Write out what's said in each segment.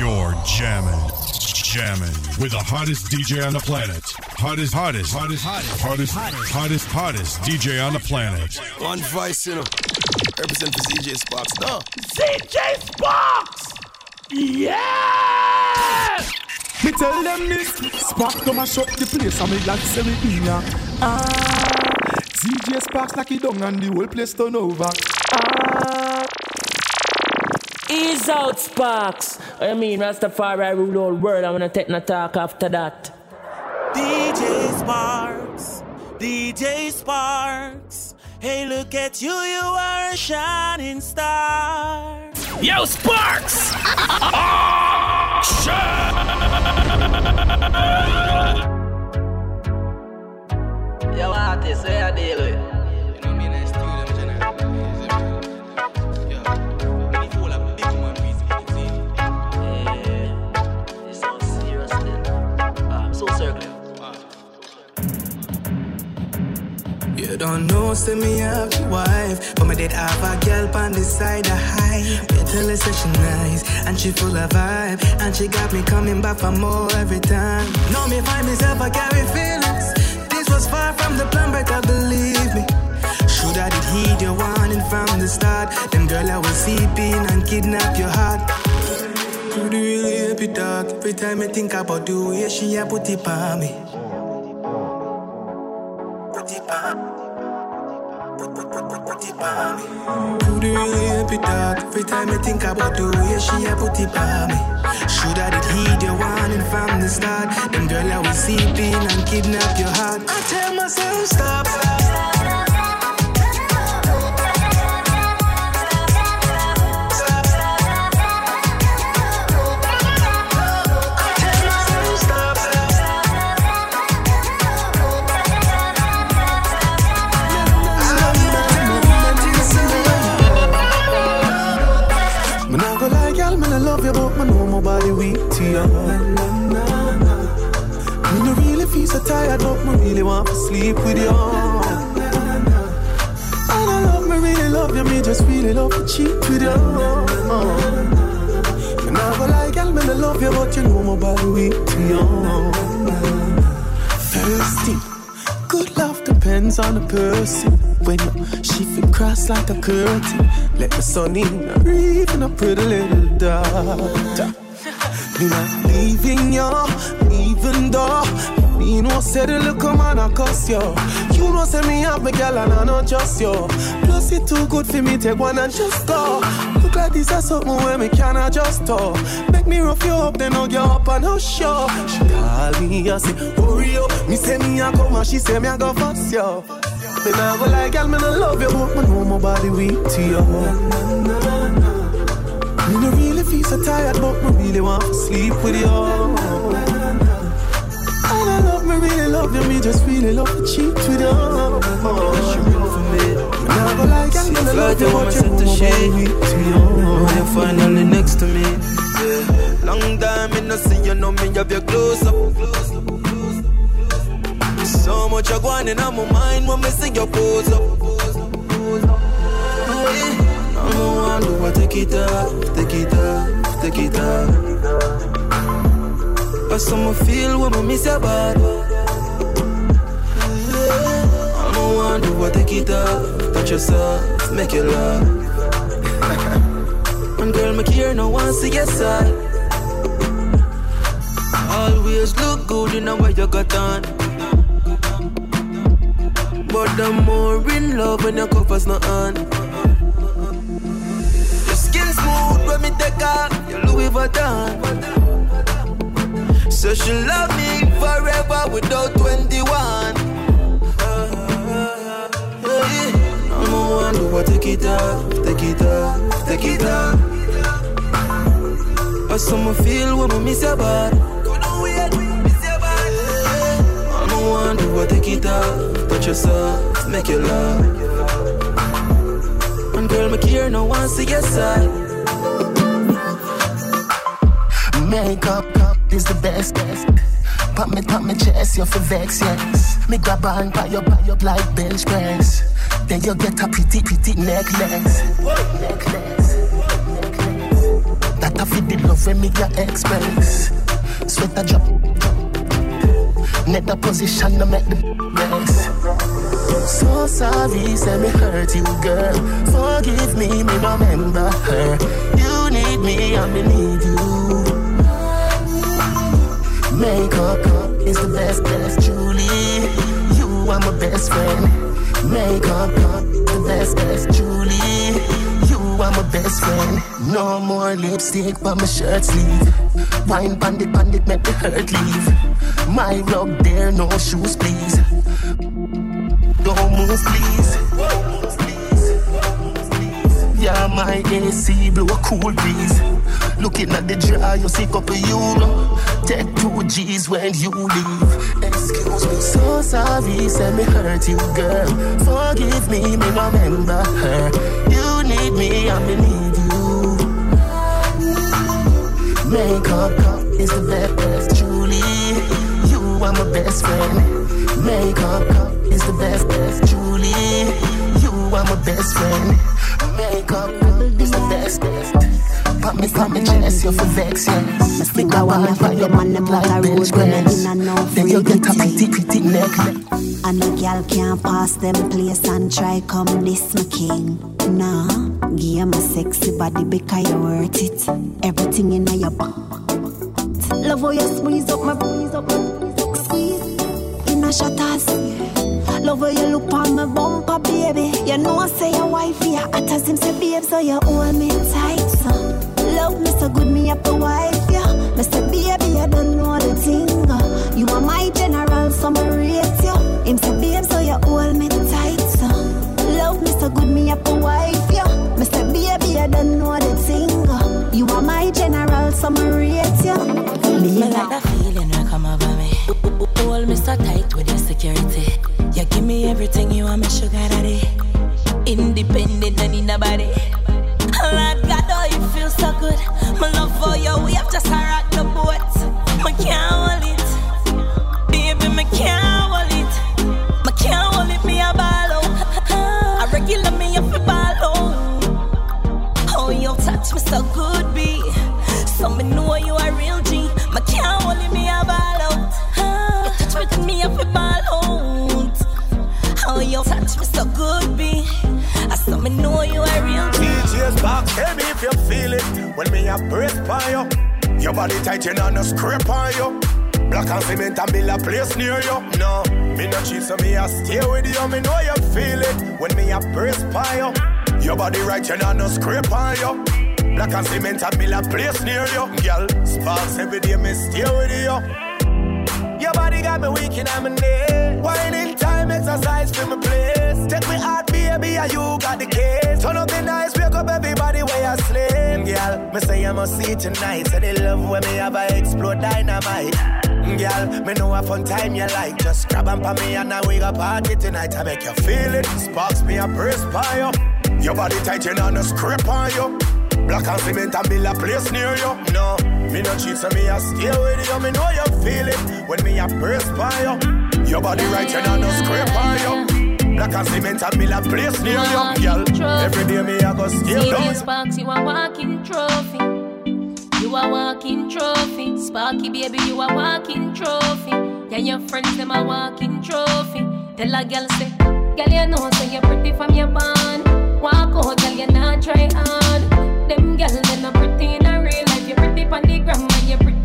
You're jamming, jamming with the hottest DJ on the planet. Hottest, hottest, hottest, hottest, hottest, hottest, hottest DJ on the planet. One voice, you know. Represent for ZJ Sparks. No. ZJ Sparks! Yeah! Me tell them this, Spark come and shut the place and me like say we in ya. Ah, DJ Sparks like he done and the whole place turn over. Ah, Ease out, Sparks. I mean, Rastafari rule the whole world. I'm gonna take no talk after that. DJ Sparks, DJ Sparks. Hey, look at you, you are a shining star. Yo, Sparks! Yo, artist, where you deal with? Don't know, say me have a wife. But me did have a girl on the side of high. Me her say she nice And she full of vibe. And she got me coming back for more every time. Know me find myself, I carry feelings This was far from the plan, but I believe me. Should I did heed your warning from the start. Them girl I was seep in and kidnap your heart. You the really happy dog Every time I think about you, yeah, she a put it on me. Put it on Put, on me You the really happy dog Every time I think about you, yeah, she a put it on me. Should I did heed your warning from the start? Them girl I will seep and kidnap your heart. I tell myself stop. Me but me know my body weak to you. Me no really feel so tired, but me really want to sleep with you. And I love me, really love you, me just really love to cheat with you. Me nah go lie, girl, me love you, but you know my body weak to you. Thirsty, good love depends on the person. When you shift it cross like a curtain, let the sun in, breathe in a pretty little daughter. Me not leaving you, even though me no say the look man I cuss you. You know say me have me girl and I not just you. Plus it too good for me take one and just go. Look like this is something where me can adjust to. Make me rough you up, then hug you up and hush you. She call me, I say hurry up. Me say me I come and she say me I go fuss you. Me nah go like girl, me nah love you, but me know my body weak to you. Me no feel so tired, but me really want to sleep with you. And I love me, really love you, me just really love to cheat with you. Oh, she real for me. Nah go like me nah love you, but you know my body weak to you. Oh, you're finally next to me. Long time me no see you, know me have you close up. So much you going in on my mind when me see you pose up. Yeah. I'm the one who take it off, take it off, take it off. But some feel when I miss your body. I'm the one who will take it off, touch yourself, make you laugh. And girl, me care no one see your side. Always look good in the way you got on. But the more in love when your covers not on. Take off your Louis Vuitton. So she love me forever without 21. Yeah. I'm the one who will take it off, take it off, take it off. But some feel when I miss your body. I'm the one who will take it off, touch yourself, make you love. And girl, me care no one see your side. Makeup is the best, best. Pop me, pop me chest, you for vex, yes. Me grab on, buy you, buy up like bench press. Then you get a pretty, pretty necklace. Necklace. That better fit the love when me ya express. Sweat a drop. Net the position to make the best. So sorry, say me hurt you, girl. Forgive me, me remember her. You need me, and me need you. Makeup is the best, best, Julie. You are my best friend. Makeup, the best, best, Julie. You are my best friend. No more lipstick on my shirt sleeve. Wine bandit, bandit, make the hurt leave. My rug there, no shoes, please. Don't move, please. Yeah, my AC blow a cool breeze. Looking at the jar, you see couple euro. Take two G's when you leave. Excuse me, so sorry, say me hurt you, girl. Forgive me, me remember her. You need me, and me need you. Makeup is the best, Julie. You are my best friend. Makeup is the best, best, Julie. You are my best friend. Makeup is the best, best. Pop me, pop me, chest, you for vex, yeah. Me stick a one for the man them out a road when I in a no Then you get a pretty, pretty neck. And a gal can't pass them place and try come this my king. Nah, give me my sexy body because you worth it. Everything in your back. Love how you squeeze up my breeze up my squeeze in a shatters. Love how you look on my bumper, baby. You know I say your wife, yeah, hot as him say, babe, so you hold me tight, so. So good, me up a wife, yeah. Me baby, I don't know the thing. uh. You are my general, so me rate you. Him say, babe, so you hold me tight, so. Love me so good, me up a wife, yeah. Me baby, I don't know the thing. uh. You are my general, so me rate you. Me like that feeling that come over me. Hold me so tight with your security. You give me everything you want, me sugar daddy. Independent and in the body. When me a breath by you, your body tight, you know no scrape on you. Black and cement and build a place near you. No, me no cheat, so me a stay with you. Me know you feel it. When me a breath by you, your body right, you know no scrape on you. Black and cement and build a place near you. Girl, sparks every day, me stay with you. Your body got me weak and I'm in neck. Whining time, exercise for my place. Take me out, baby, and you got the case. Turn up the nice, wake up everybody where you sleep. Girl, me say I must see tonight. Say they love when me have a explode dynamite. Girl, me know a fun time you like. Just grab and for me and now we got party tonight. I make you feel it. Sparks me a perspire. Your body tight, you know no script on you. Black and cement and build a place near you. No, me no cheat, so me a stay with you. Me know you feel it when me a perspire. Your body right, you know no script on you. Black and cement and build a place near you, girl. Every day me a go CJ down. Sparks, you a walking trophy. You a walking trophy. Sparky baby, you a walking trophy. Yeah, your friends them a walking trophy. Tell a girl say, girl you know say you're pretty from your band. Walk out, girl you not try hard. Them girl they not pretty in a real life. You're pretty pon the gram and you're pretty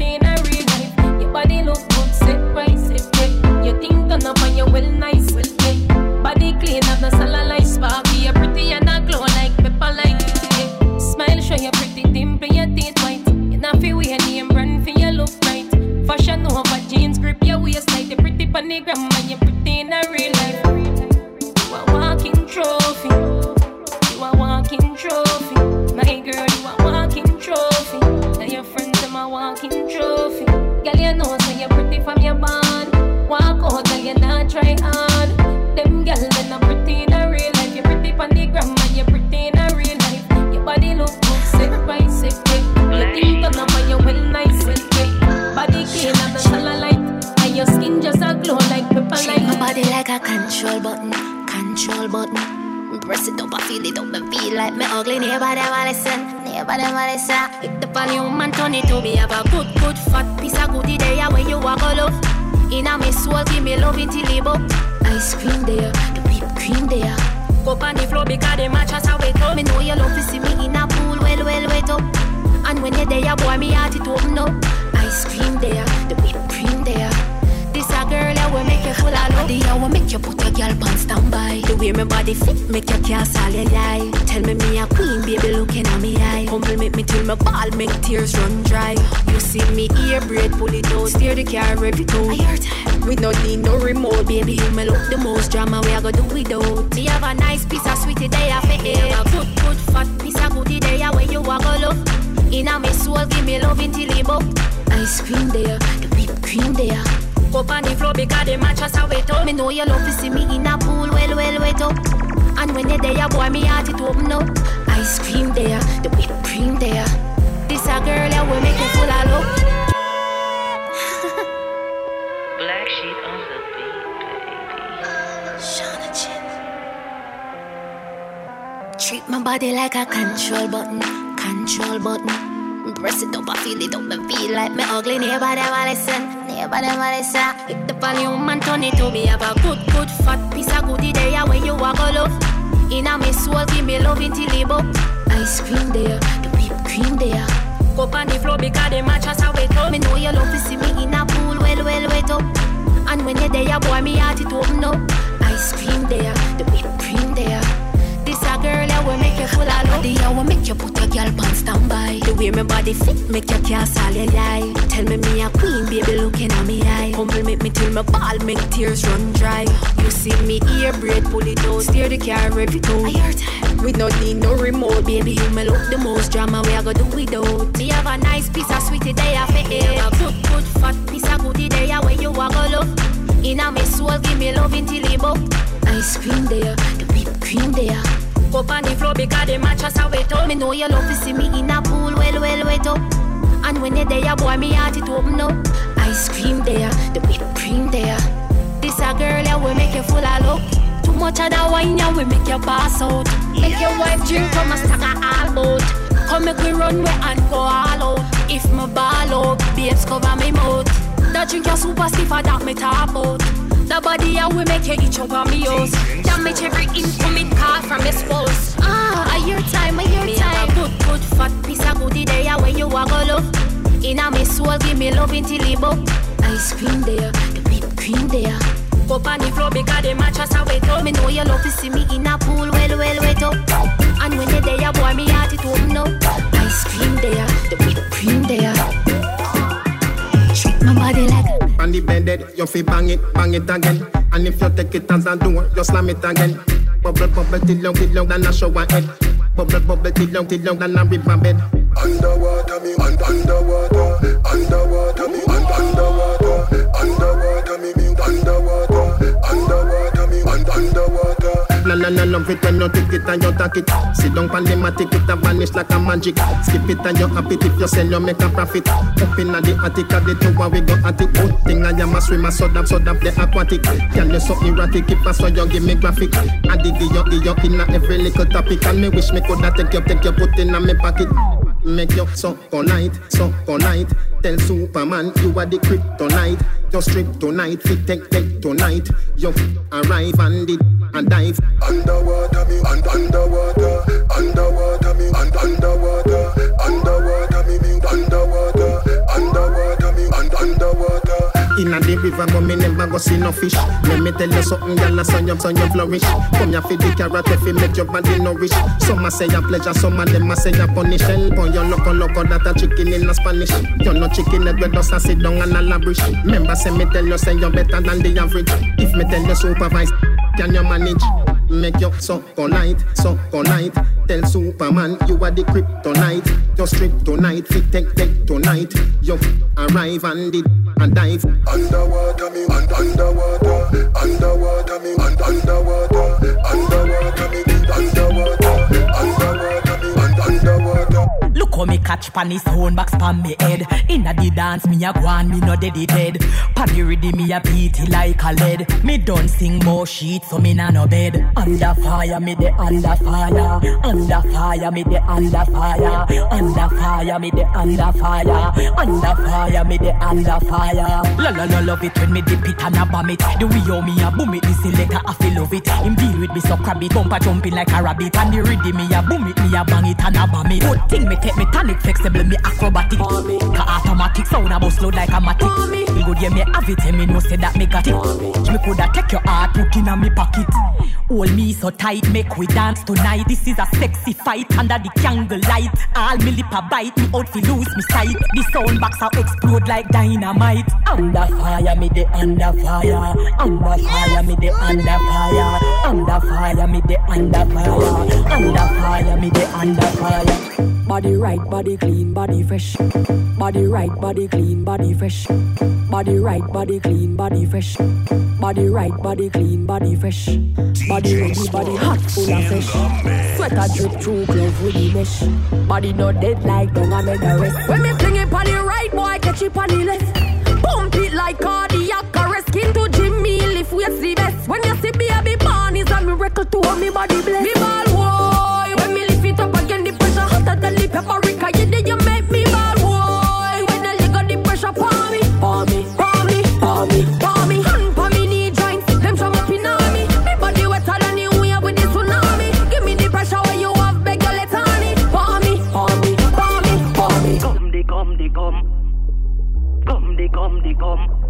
pull it out, steer the car every toe. I heard time. We no need no remote, baby you me look the most drama. We a go do without. Me have a nice piece of sweetie day I fit it. A good good fat piece of goodie day when you a go love. Inna me soul, give me love until it buck. Ice cream there, the whipped cream there. Up on the floor because the mattress are wet up. Me know you love to see me in a pool, well, well, wet up. And when you're there, boy, me heart it open up. Ice cream there, the body like a control button, control button. Press it up, I feel it up, me feel like me ugly. Nobody wanna listen, nobody wanna listen. Hit the volume and turn it to me. Have a good, good fat piece of goodie there when you walk all up. Inna me soul, give me love until it up. Ice cream there, the whipped cream there. Go on the floor because the mattress are wet up. Me know you love to see me in a pool, well, well, wet up. And when you're there, boy, me heart it open up. Ice cream there, the whipped cream there. Girl that will make you full of love. The hour make you put a girl on standby. The way my body fit make you cast all your lie. Tell me me a queen, baby looking at me eye. Humble make me till my ball make tears run dry. You see me ear braid, pull it out, steer the car every toe. I heard time. We no need no remote, baby you me look the most drama. We a go do without. Me have a nice piece of sweetie day I fit it. A good good fat piece of goodie day when you a go love. Inna me soul, give me love until it buck. Ice cream there, the whipped cream there. Go on the floor because the mattress are wet up. Me know you love to see me in a pool, well, well, wet up. And when you're there, boy, me heart it open up. Ice cream there, the whipped cream there. This a girl that will make you full of love. Too much of that wine, yeah, will make you pass out. Make your wife drink from a stack of all boat. Come make we run way and go all out. If my ball out, babes cover me mouth. That drink you super stiff, I that me top out. The body I will make you itch up on me house. Damage every incoming call from your spouse. Ah, a year time, a year me time. Have a good, good fat piece of goodie there when you walk all love. Inna me soul, give me love until it buck. Ice cream there, the whipped cream there. Go on the floor because the mattress are wet up. Me know you love to see me in a pool, well, well, wet up. And when you're there, boy, me heart it open up. Ice cream there, the whipped cream there. Treat my body like On the bed, you fi bang it, bang it again. And if you take it as a door, you slam it again. Bubble, bubble, till long, till long, than a shower head. Bubble, bubble, till long, till long, than a river bed. Underwater me, un- underwater, underwater La la la love it when you take it and you take it. Sit down pan the matic, it a vanish like a magic. Skip it and you happy if you sell, you make a profit. Up inna the attic, a the tower we go at it. Good thing I am a swimmer, so that so that the aquatic. Can you so erratic, if I saw you give me graphic. I dig you, give you inna every little topic, and me wish me coulda take you, take you, put inna me pocket. Make you so polite, so polite. Tell Superman you are the kryptonite. Just strip tonight, fit take take tonight. You arrive and it and dive. Underwater me, un- underwater, underwater me, un- underwater, underwater me, underwater, underwater me, un- underwater. Inna the river, but me never go see no fish. Let me tell you something, girl, so you, so you flourish. Come here for the carrot, if you make your body nourish. Some a say a pleasure, some of them a say a punish. Hell, boy, you loco loco that a chicken in a Spanish. You no chicken head, we just a sit down and a labrish. Remember, say me tell you, say you better than the average. If me tell you supervise, can you manage? Make you so polite, so polite. Tell Superman you are the kryptonite. Just strip tonight, fit take take tonight. You arrive and it and dive. Underwater me, un- underwater, underwater me, un- underwater, underwater me, underwater, underwater underwater. Look how me catch panny sound box pan me head. Inna the dance, me a go on, me no dead dead. Panny ready, me a beat like a lead. Me don't sing more shit, so me nah no bed. Under fire, me the under fire. Under fire, me the under fire. Under fire, me the under fire. Under fire, me the under fire. La la la love it when me dip it and a bomb it. The way me a boom it, this selector I feel love it. Him deal with me so crabby, bumper jumping like a rabbit. And the me a boom it, me a bang it and a bomb it. Good thing me take me tonic flexible, me acrobatic. Ka automatic sound a bust load like a matic. Me good yeah me have it, and me know say that me got it. Me coulda take your heart, put in a me pocket. Hold me so tight, make we dance tonight. This is a sexy fight under the candle light. All me lip a bite, me out fi lose me sight. The sound box a explode like dynamite. Under fire, me the under fire. Under fire, me the under fire. Under fire, me the under fire. Under fire, me the under fire. Body right, body clean, body fresh. Body right, body clean, body fresh. Body right, body clean, body fresh. Body right, body clean, body fresh. Body ready, body hot, full of fresh. Sweater drip through glove with the mesh. Body not dead like dung, I make the rest. When me fling it on the right, boy, catch it on the left. Pump it like cardiac arrest. Skin to Jimmy, lift weights the best. When you see baby born, is a miracle to me body bless. Me ball boy, paprika. You did you make me boy. When the pressure, me, me, me, me, me. Me knee joints, them up in body wetter than with the tsunami. Give me the pressure you have, beg you let on me, me, me, me.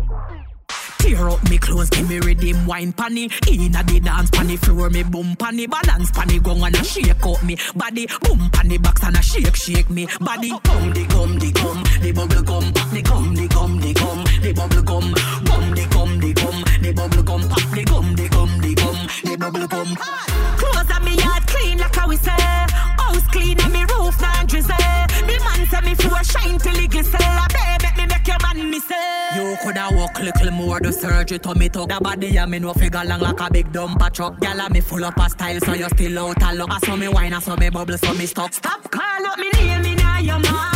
Tear up me clothes, give me rhythm wine panny. Inna the dance panny floor, me boom panny. Balance panny gong and a shake up me body. Boom panny box and a shake shake me body. Gum the gum the gum. The bubble gum. The gum the gum the gum. The bubble gum. Gum the gum the gum. The bubble gum. Pop the gum the gum the gum. The bubble gum. Clothes on me yard clean like how we say. House clean and me roof not drizzle. The man say me floor shine till it glisten. A baby make me make your man me say. You coulda walk little more the surgery to me talk. The body a me no figure long like a big dumper truck. Gyal a me full up of style so you still out a look. I saw me wine, I saw me bubble, so me stuck. Stop call up me name in your mouth.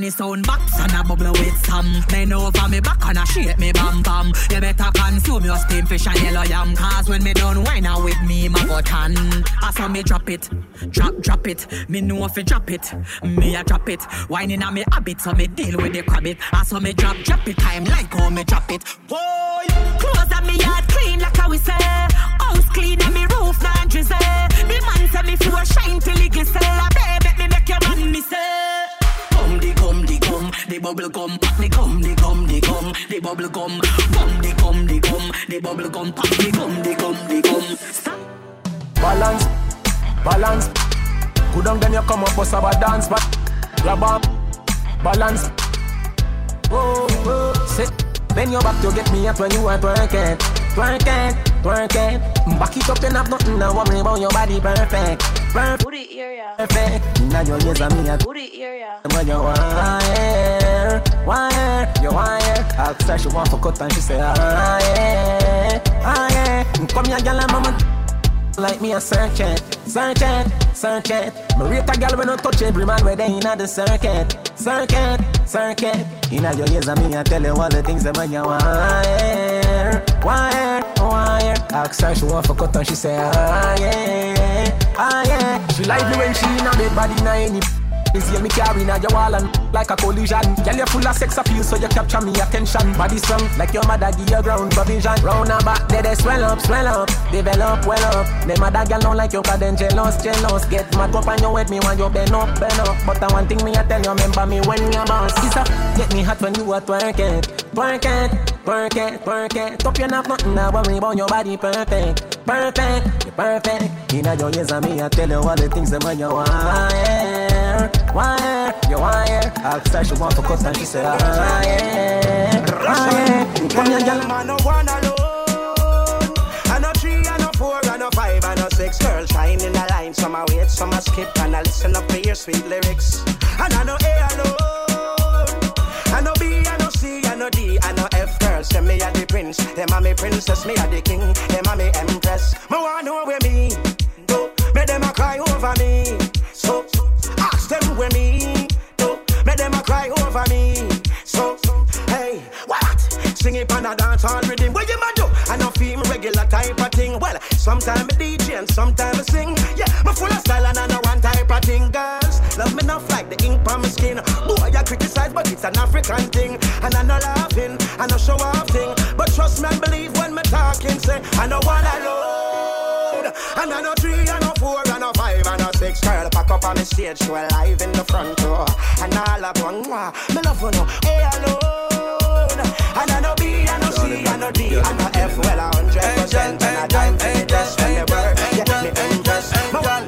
The sound box and a bubble with some. Bend over me back and a shake me bam bam. You better consume your steam fish and yellow yam. Cause when me done wine out with me, my butt can. I saw me drop it, drop drop it. Me know if you drop it, me a drop it. Whining on me habit, so me deal with the crab it. I saw me drop drop it, time like how me drop it. Boy, clothes on me yard clean like how we say. House clean and me roof not drizzle. The man tell me floor shine till it glisten. A baby me make your man me say. Gum the gum the gum. The bubble gum. Pop the gum the gum the gum. The bubble gum. Gum the gum the gum. The bubble gum. Pop the gum the gum the gum. Stop. Balance, balance. Good on then you come up with a dance, but grab up, balance. Oh, oh, sit. Bend your back to get me up when you are twerking, twerking, twerking. Back it up and have nothing to worry about your body perfect, perfect, Booty area. perfect. Now your ears are me a Booty area. but you wire, wire, you wire. Ask her she want for cut and she say, ah yeah, ah yeah. Come here, girl, and mama. Like me a search it, search it, search it. Me rate a girl when I touch every man where they inna the circuit, circuit, circuit. Inna your ears and me I tell you all the things that when you wire, wire, wire. Ask her she want for cut and she say ah yeah, ah yeah. She lively when she inna bed body inna Is here me carry now your wall and like a collision. Girl, you full of sex appeal, so you capture me attention. Body strong, like your mother give you ground provision. Round and back, they they swell up, swell up, develop, well up. Them mother girl don't like you 'cause them jealous, jealous. Get mad up and you wet me when you bend up, bend up. But I one thing me I tell you, remember me when you boss. It's a get me hot when you are twerk it, twerk it, twerk it. Top you have nothing to worry about your body perfect, perfect, you perfect. Inna your ears and me I tell you all the things that when you wire, wire, you wire. Ask her she want for cut and she say ah yeah, ah yeah. Come here, girl. Man, no one alone. I no three, I no four, I no five, I no six. Girls shine in the line, some I wait some I skip and I listen up to your sweet lyrics. And I know A alone. I know B, I know C, I know D, I know F girls. Them me are the prince, them are me princess, me are the king, them are me empress. Me want know where me do, make them a cry over me. So ask them where me do, make them a cry over me. So hey, what? Sing it on a dance hall rhythm. What you man do? I know feel regular type of thing. Well, sometimes I DJ and sometimes I sing. Yeah, me full of style and I know one type of thing. Girls, love me enough like the ink on my skin. Boy, I criticize, but it's an African thing. And I know laughing, I know show off thing. But trust me and believe when me talking, say, I know. And I know three, I know four, I know five, I know six. Girl, pack up on the stage, show live in the front row. And all I want, mwah, me love you know, hey, alone. And I know B, I know C, I know D, I know F, well, a hundred percent. And I time for the test when they work, yeah, me impress. Me want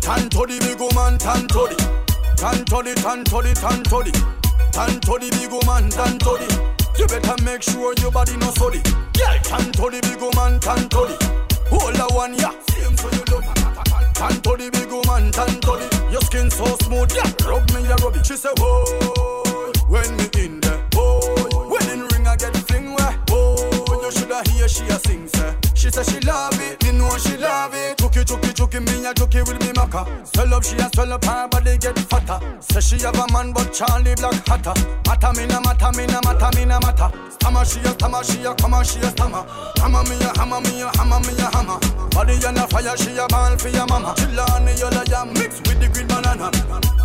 Tan to the big woman, tan to the Tan to the, tan to the, tan to the Tan to big woman, tan to the You better make sure your body no sorry Yeah, tan to the big woman, tan to the Hold the one, yeah. Same so you love Tan to the big woman, tan to the Your skin so smooth, yeah. Rub me, yeah, rub it. She say, whoa. When me in there, whoa. Wedding ring, I get fling where Whoa, hear she a sing, say She say she love it, me know she love it. Chucky, chucky, chucky, me a chucky with me maca. Swell up, she a swell up, her body get fatter. Say she have a man, but Charlie Black hotter. Matter me na matter, me na matter, me na matter. Stammer, she a stammer, she a come she a stammer. Hammer me a hammer, me a hammer, me a hammer. Body on a fire, she a ball for your mama. Chill on the yellow jam, mix with the green banana.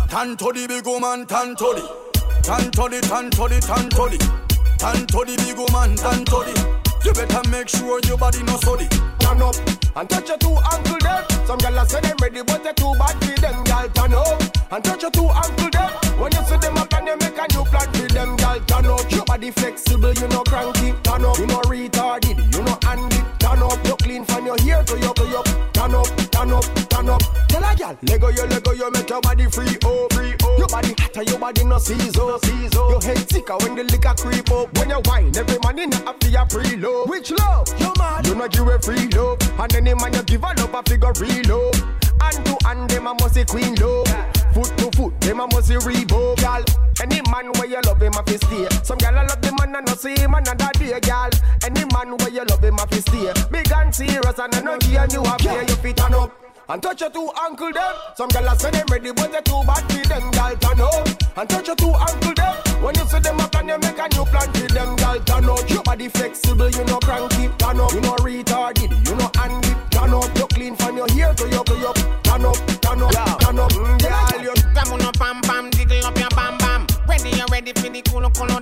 Tan to the big woman, tan to the Tan to the, big woman, tan You better make sure your body no sorry Turn up and touch your two ankle there. Some gyal say them ready, but they too bad for them. Gyal turn up and touch your two ankle there. When you see them up and they make a new plan for them. Gyal turn up, your body flexible, you know cranky. Turn up, you know retarded, you know handy. Turn up, you clean from your hair to your to your. Turn up, turn up, turn up. Tell a gyal, Lego you, Lego you, make your body free, oh free, oh. Your body hotter, your body no season, season. Your head thicker when the liquor creep up. When you wine, every man in a feel preload. Which love? You mad? You know give a free love, and any man you give a love a figure real love. Hand to hand, them a must queen love. Foot to foot, them a must say Reebok, gal. Any man where you love him a fi stay. Some gal a love the man and no see him another day, gal. Any man where you love him a fi stay. Big and serious and I know give you a play. You fit turn up. And touch your two ankle them. Some gyal say them ready, but they too bad for them. Gyal turn up. And touch your two ankle them. When you see them up and you make a new plan for them. Gyal turn up. Your body flexible, you know cranky. Turn up. You know retarded, you know handy. Turn up. You clean from your hair to your to your. Turn up, turn up, turn up. Mm, Gyal, you. On, pam pam, jiggle up your bam bam. Ready, you ready for the cool cool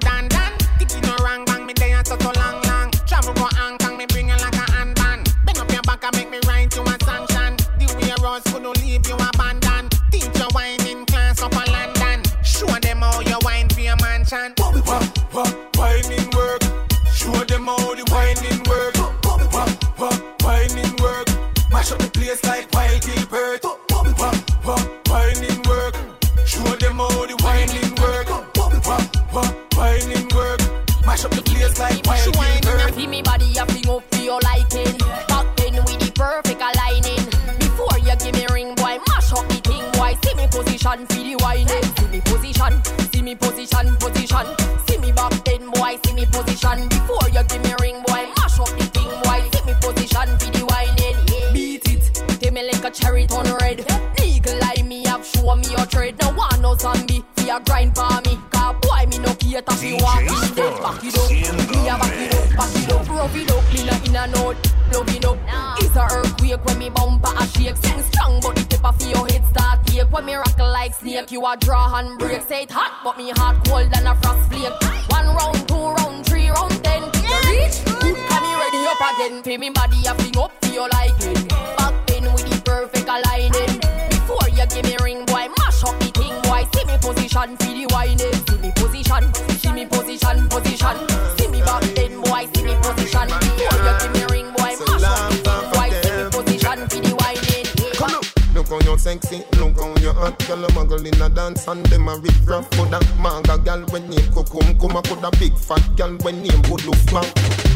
fat girl when name good look back.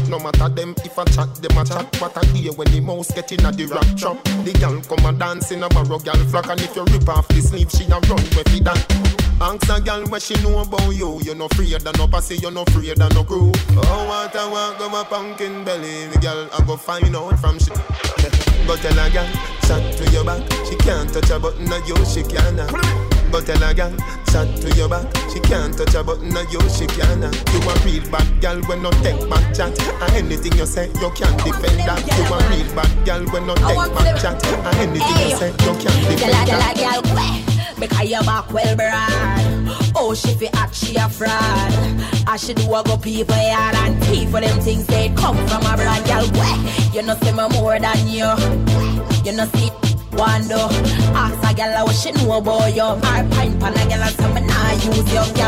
No matter them if I chat, them a chat. What I hear when the mouse get in a the rap trap. The girl come a dance in a barrow girl flock, and if you rip off the sleeve, she a run with it that. Ask a girl what she know about you. You no afraid of no pussy, you no afraid of no crew. Oh, what I want go my pumpkin belly. The girl I go find out from she. Go tell a girl, chat to your back. She can't touch a button, of you she can. Go tell a girl, chat to your back. She can't touch a button, of you she can. You a real bad girl when no take back chat. And anything you say, you can't defend that. You a real bad girl when no take back chat. And anything you say, you can't defend that. Girl, girl, girl, because your back well broad. Oh, she fi act, she a fraud. I should do a go people yard and tea for them things they come from a. Girl, weh, you know see me more than you. You know see one do. Ask a girl what she know about you. My pint pan a girl and say me nah use your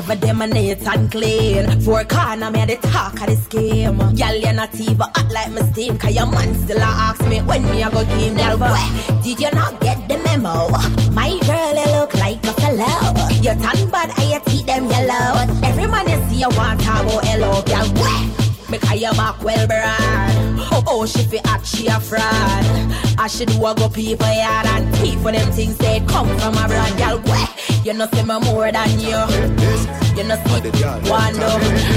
ever them a neat and clean. Four corner me the talk of this game. Girl, you not even act like me steam. Cause your man still ask me when me a go game. Girl, weh, did you not get the memo? My girl, you look like a fellow. Your tongue bad and your teeth them yellow. Every man you see you want to go hello. Girl, weh. Because your back well broad. Oh, oh, she fi act, she a fraud. I should do a go people yard and tea for them things they come from a brand. Girl, weh, you know see me more than you. You know see one do.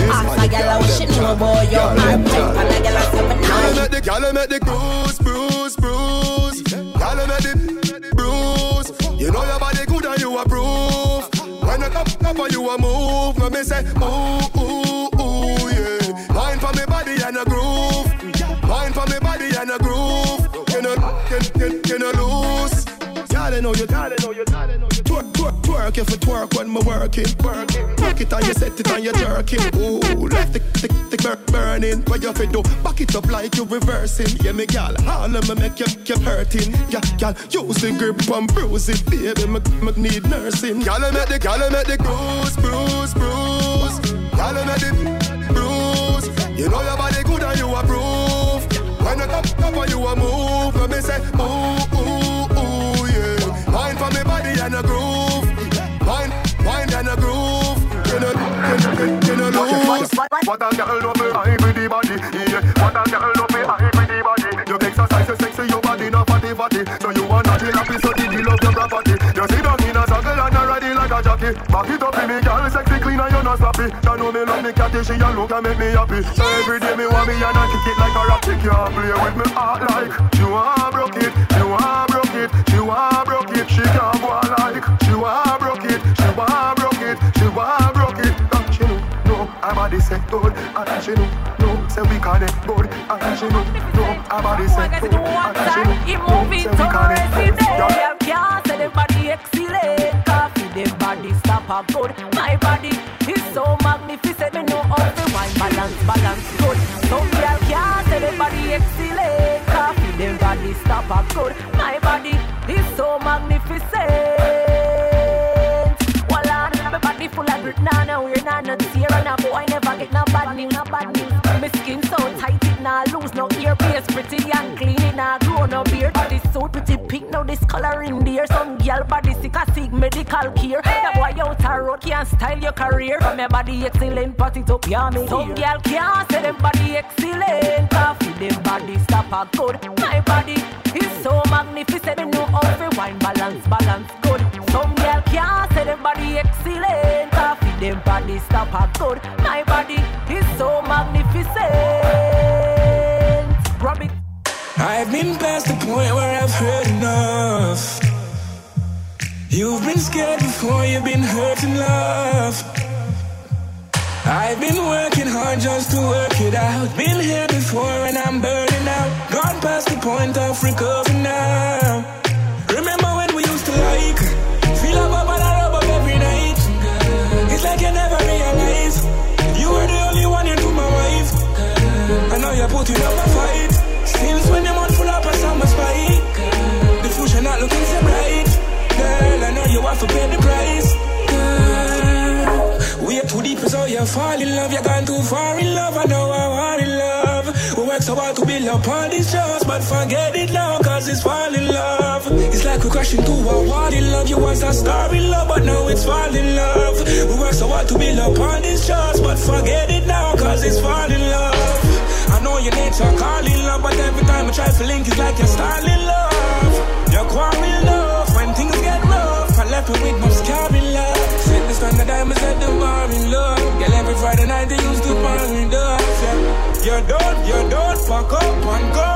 Ask a girl how she know about you. I'm pipe and a girl a say me Gyal nah. make the gyal make the bruise, bruise, bruise. Gyal make the bruise. You know your body good and you approve. When you come up you a move, let me say ooh you, you, you know lose. Gyal, I know you, gyal, I know you, gyal, I know you. Twerk, twerk, twerk if it twerk when me working. Work it and you set it and you jerking. Ooh, left the, the bur- burning. What you fi do? Back it up like you reversing. Yeah, me gal, all of me make you keep hurting. Yeah, gal, use the grip and bruise it, baby. Me, me need nursing. Gal, make the, gal, make the bruise, bruise, bruise. Gal, make the bruise. You know your body good and you approve. When you come up and you a move, let me say ooh ooh ooh yeah. Mind for me body and a groove. Mind, mind and a groove. You know, you, you, you know lose. What a girl love me with the body. Yeah. What a girl love me with the body. You exercise, you sexy, your body not fatty fatty. So you wanna feel happy, so did you love your property? You sit down in a circle and you ready like a jockey. Back it up, in me girl, sexy, clean and you not sloppy. You know me love me catty, she a look and make me happy. So every day me want me and I kick it like a rock. She can't play with me heart like she want broke it, she want broke it, she want broke it. She can't go like she want broke it, she want broke it, she want broke it. And she know, no, body say good, and she know, no, say we connect good, and she know, no, body say good, and she know, no, say we connect good. Can't say the body excellent. A good. My body is so magnificent. Me know how to wine balance, balance good. Some girl can't say the body excellent. Coffee the body stop a good. My body is so magnificent. Well, my body full of grit. Nah, nah, we're not earpiece, pretty and clean it nah grow no beard. Body so pretty pink now this coloring there. Some girl body sick a seek medical care. That boy out a road can't style your career. From your body excellent, pot it up yeah me. Some girl can't say them body excellent. Coffee them body stop a good. My body is so magnificent. Me know how to wine balance, balance good. Some girl can't say them body excellent. Coffee them body stop a good. My body is so magnificent. Grab it. I've been past the point where I've heard enough. You've been scared before you've been hurt love. I've been working hard just to work it out. Been here before and I'm burning out. Gone past the point of recovery now. Remember when we used to like feel up up and I rub up every night. It's like you never realize you were the only one into my wife. I know you're putting up you pay the price. Girl, we are too deep, so you fall in love. You're gone too far in love. I know I want in love. We work so hard to build up all these trust, but forget it now, cause it's fall in love. It's like we're crashing through a wall in love. You was a star in love, but now it's falling love. We work so hard to build up on these charts, but forget it now, cause it's falling love. I know your nature calling love, but every time I try to link, it's like you're stalling love. You're quarreling me with no scarring love. Set the standard diamonds at the bar in love. Girl, every Friday night they used to bar in love. Yeah. You're done, you're done, fuck up and go.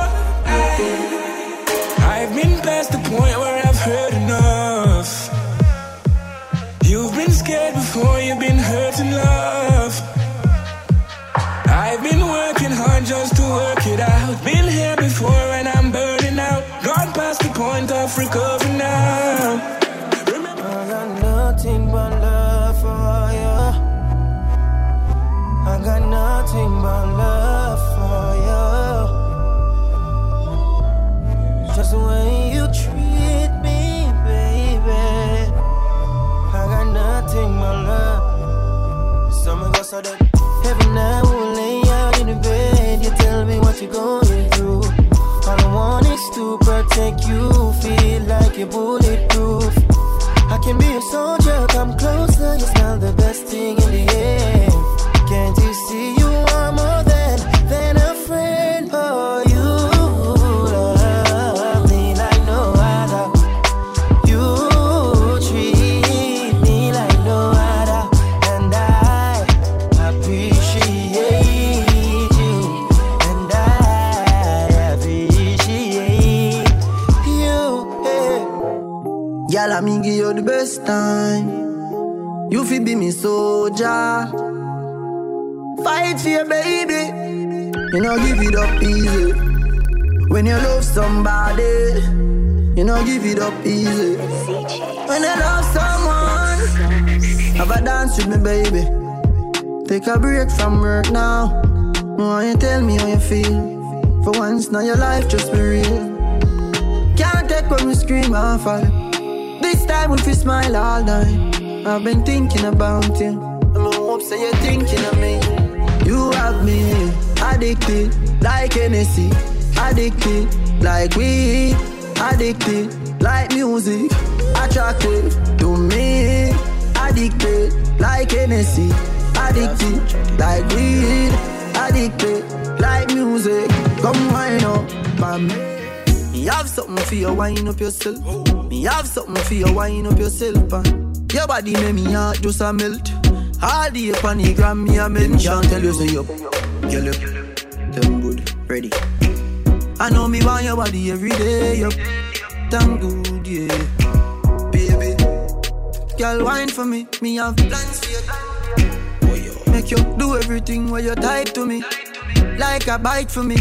I've been past the point where I've heard enough. You've been scared before, you've been hurt in love. I've been working hard just to work it out. Been here before and I'm burning out. Gone past the point of recovery now. Nothing but love for you. Just the way you treat me, baby. I got nothing but love. Summer goes so that every night we'll lay out in the bed. You tell me what you're going through. All I want is to protect you. Feel like you're bulletproof. I can be a soldier, come closer. It's not the best thing in the air. Can't you see you are more than than a friend? Oh, you love me like no other. You treat me like no other, and I appreciate you, and I appreciate you. Yeah. Girl, I mean give you the best time. You feel be me soldier. Fight for your baby. You know give it up easy. When you love somebody, you know give it up easy. When you love someone, have a dance with me, baby. Take a break from work now. Why you tell me how you feel? For once, now your life just be real. Can't take when we scream and fall. This time if you smile all night. I've been thinking about you. I'm hope say you're thinking of me. You addicted like Hennessy. Addicted like weed. Addicted like music. Attractive to me. Addicted like Hennessy. Addicted like weed. Addicted like music. Come wind up for me. Have something for you, wind up yourself. Me have something for you, wind up yourself. And your body make me heart just a melt. All the the gram, me a mention. Tell you say up, girl up, them good, ready. I know me want your body every day, yup. Damn good, yeah. Baby, girl wine for me, me have plans for you. Make you do everything where you type to me, like a bite for me.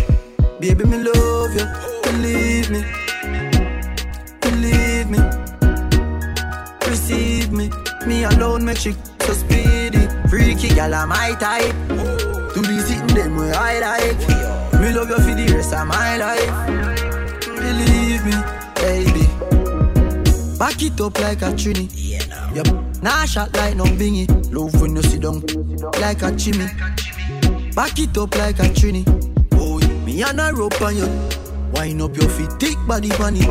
Baby, me love you, believe me, believe me, receive me. Me alone make she so speedy, freaky girl, I'm my type. Them where I like. Me love you for the rest of my life. Believe me, baby. Back it up like a trini. Yep. Nah shot like no bingy. Love when you sit down like a chimney. Back it up like a trini. Oh, me and a rope on you. Wind up your feet, thick body bunny.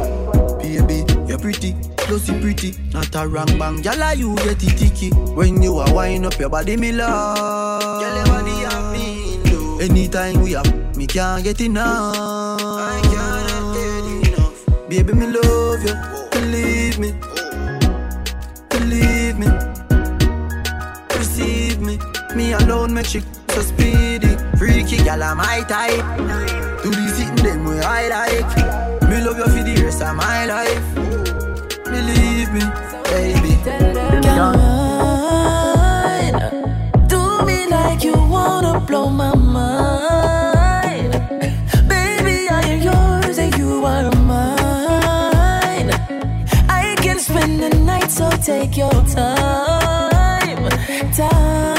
Baby, you're pretty, closey pretty. Not a wrong bang, gyal you get it ticky. When you are wind up your body, me love. Anytime we up, me can't get enough. I cannot get enough. Baby, me love you, believe me, believe me, receive me. Me alone make she so speedy, freaky gyal I'm my type. Do the sitting them where I like. Me love you for the rest of my life. Believe me, baby. Do blow my mind. Baby, I am yours and you are mine. I can spend the night, so take your time. Time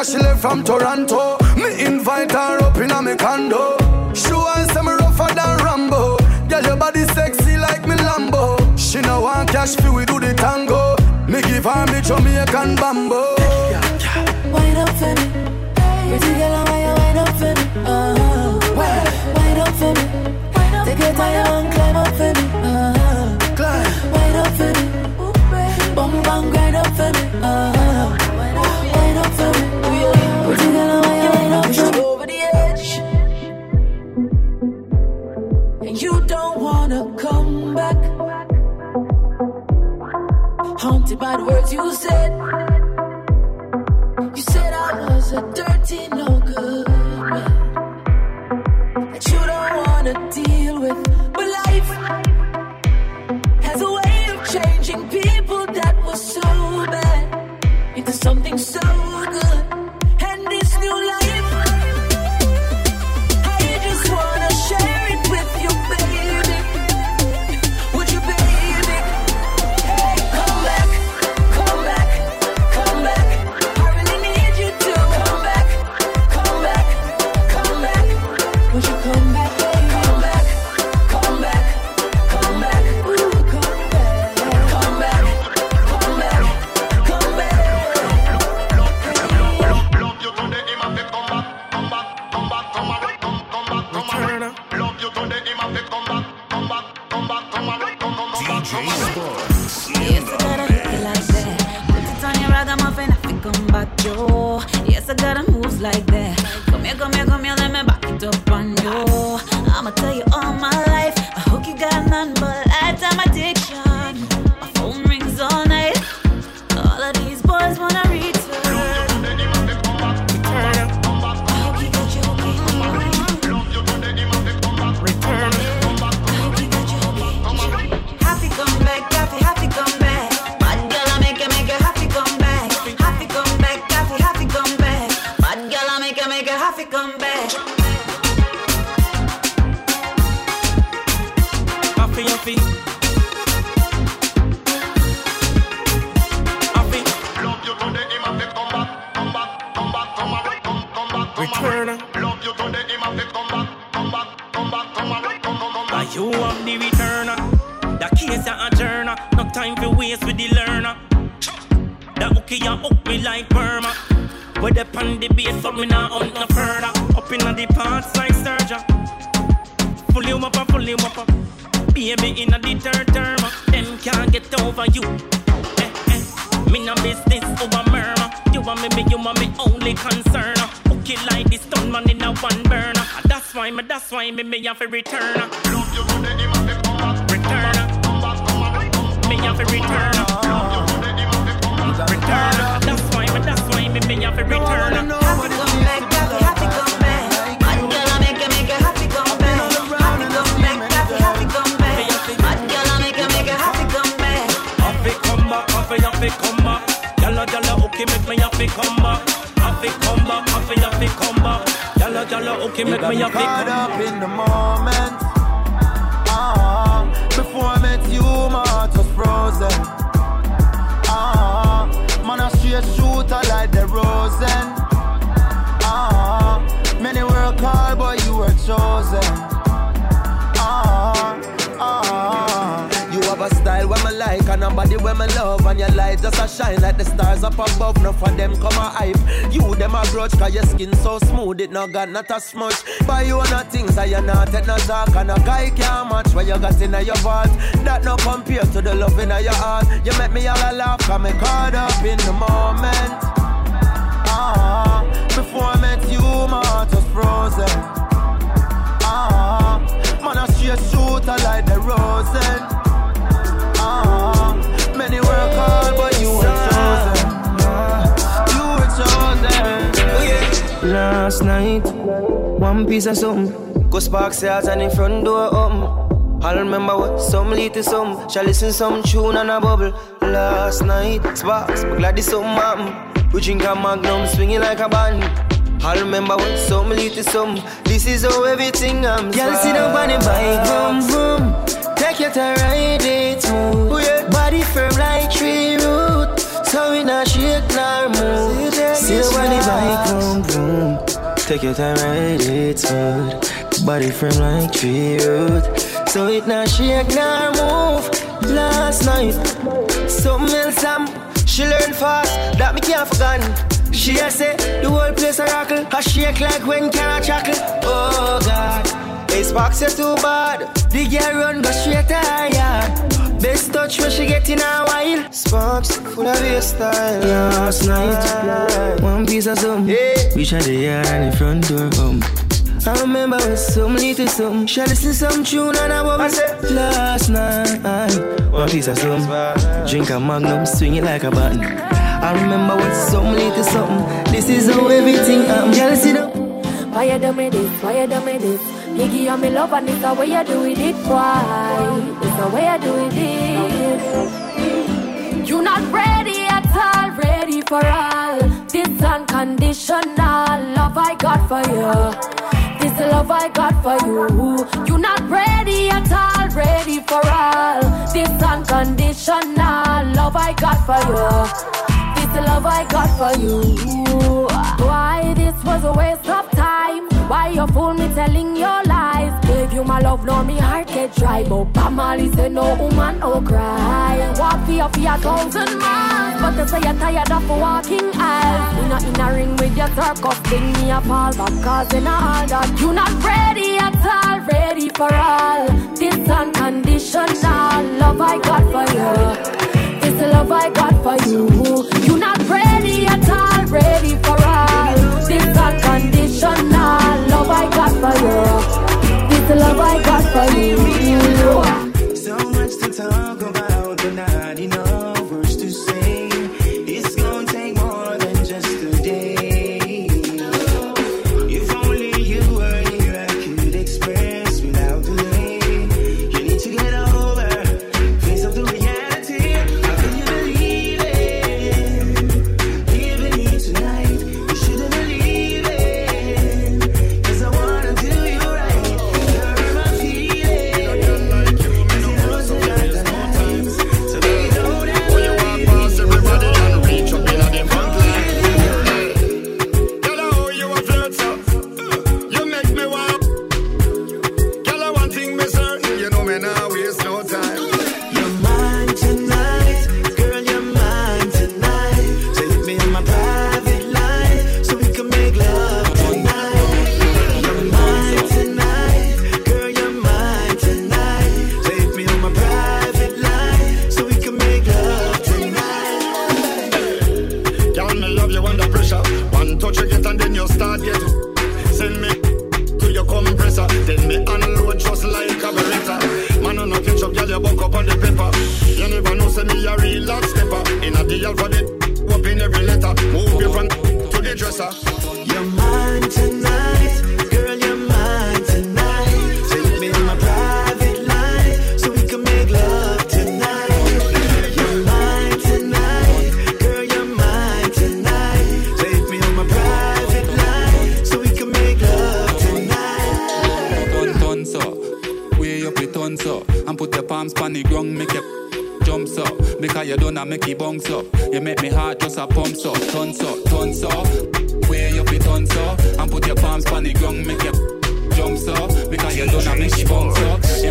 Cause she left from Toronto. Me invite her up in a me condo. She wants me rougher than Rambo. Girl, your body sexy like me Lambo. She no want cash fee, we do the tango. Me give her me Jamaican bambo. Up for me, pretty girl. I'm words you have return. approach Cause your skin so smooth it no got not a smudge. Buy you no things I you not take no talk And a guy can't match what you got in your vault. That no compare to the love in your heart. You make me all a laugh cause me caught up in the moment. Ah, before I met you my heart was frozen. Ah, man I straight shooter like the Rosen. Ah, many work hard but you ain't Last night, one piece of something. Go spark sales and the front door open. I remember what some lead to some. Shall listen some tune and a bubble. Last night, sparks, but glad it's something happened. We drink a magnum, swinging like a band. I remember what some lead to some. This is how everything I'm. Y'all sit up on the bike, come home. Take your time, ride it smooth. Oh, yeah. Body firm like tree root. So we not shake nor move. Sit on the bike, come home. Take your time, ride it smooth. Body frame like tree root. So it not shake nor move. Last night, something else um, she learn fast that me can't forget. She a say the whole place a rockle. I shake like when can I chuckle. Oh God, this box is too bad. The girl run go straight yard. Best touch when she get in a while. Sparks full of your style. Last night, one piece of something. We shot the yard and the front door um. I remember with some little something. She listen some tune and I bubble. Last night, one piece of something. Drink a magnum, swing it like a button. I remember with some little something. This is how everything I'm jealous, you know. Why you do me this? Why you do me this? Nigga, you me love and it's the way you do it. Why? It's the way you do it. You're not ready at all, ready for all. This unconditional love I got for you. This love I got for you. You're not ready at all, ready for all. This unconditional love I got for you. This love I got for you. Why this was a waste of time? Why you fool me telling your lies? Gave you my love, now me heart get dry. But Bob Marley say no woman, no cry. Walk for you for a thousand miles. But they say you're tired of walking aisles. You not in a ring with your circus thing. Me a fall back cause in all that. You not ready at all, ready for all. This unconditional love I got for you. This love I got for you. You not ready at all, ready for all. This unconditional love I got for you. This love I got for you. So much to talk about,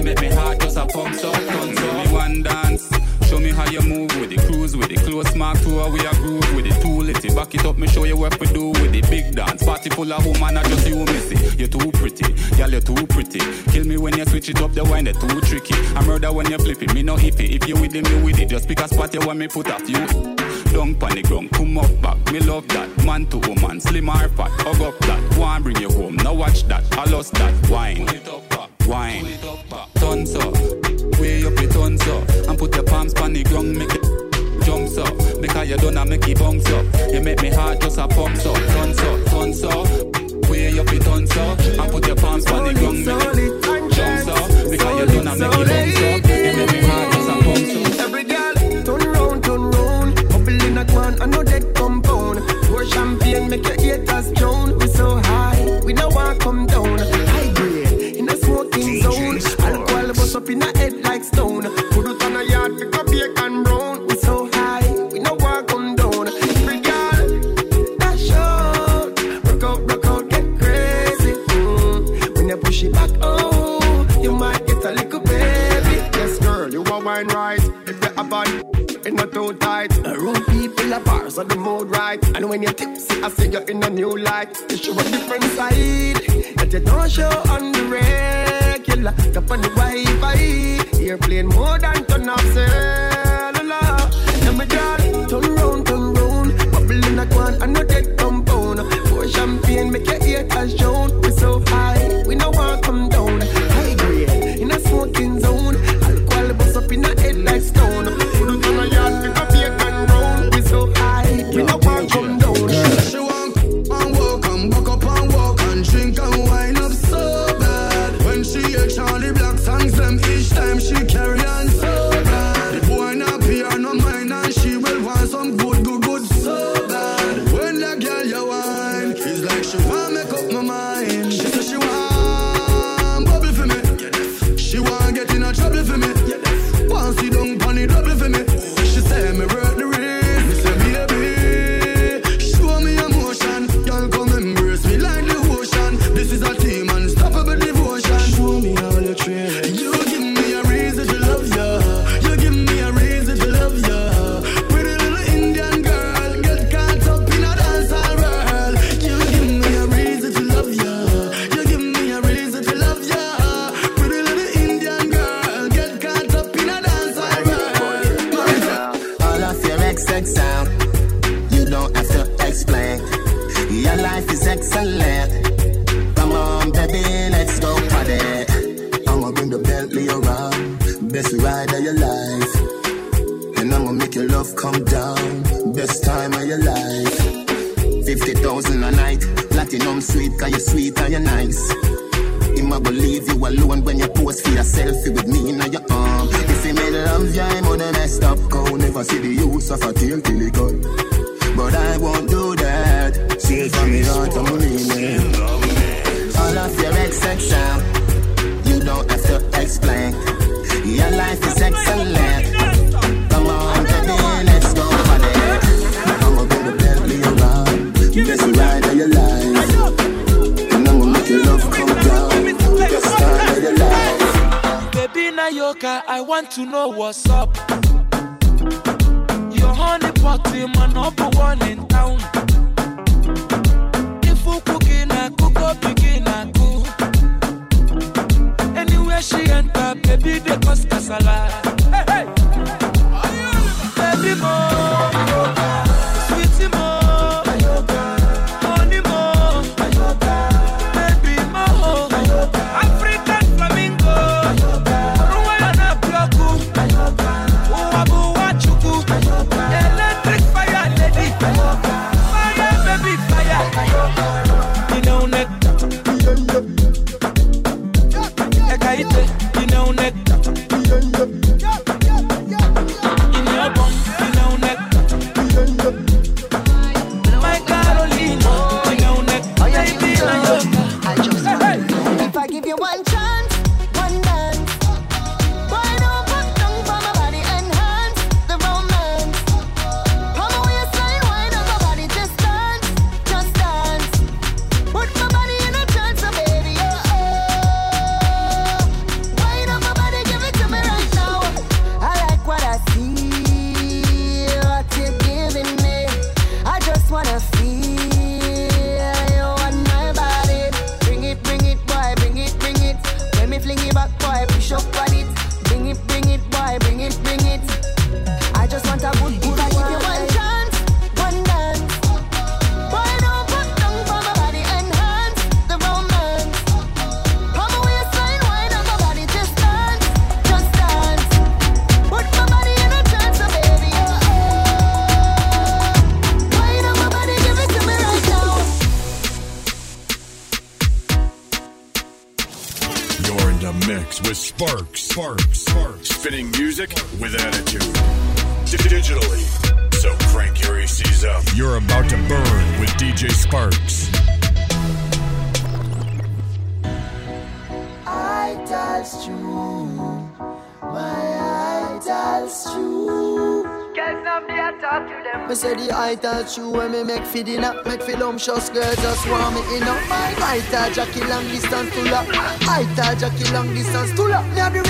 make me heart just a pump so, so. Me one dance. Show me how you move with it, cruise with it, close mark to how we a groove with it. Too litty, back it up, me show you what we do with it. Big dance, party full of woman, not just you miss it. You're too pretty, girl, you're too pretty. Kill me when you switch it up, the wine, they too tricky. I murder when you flip it, me no iffy. If you with it, me with it. Just pick a spot you want me put off you. Down pan the ground, come up back, me love that. Man to woman, slim or fat, hug up that. One bring you home, now watch that. I lost that wine, wine, tons up, way up your tons up, and put your palms on the ground, make it jumps up. Because you don't make it bounce up. You make me heart just a pump up, tons up, tons up, way up your tons up, and put your palms on the ground, make it jumps up. Because you don't make it bounce up. You make me heart just a pump up. Every girl, turn round, turn round. Bubble in can, I know that so the mood right. And when you're tipsy, I see you in a new light. You show a different side that you don't show on the regular. Up on the Wi-Fi, playing more than turn off. up my mind. She said she want scrumptious girl just want me in my mind. I tell Jackie long distance to love. I tell Jackie long distance to love.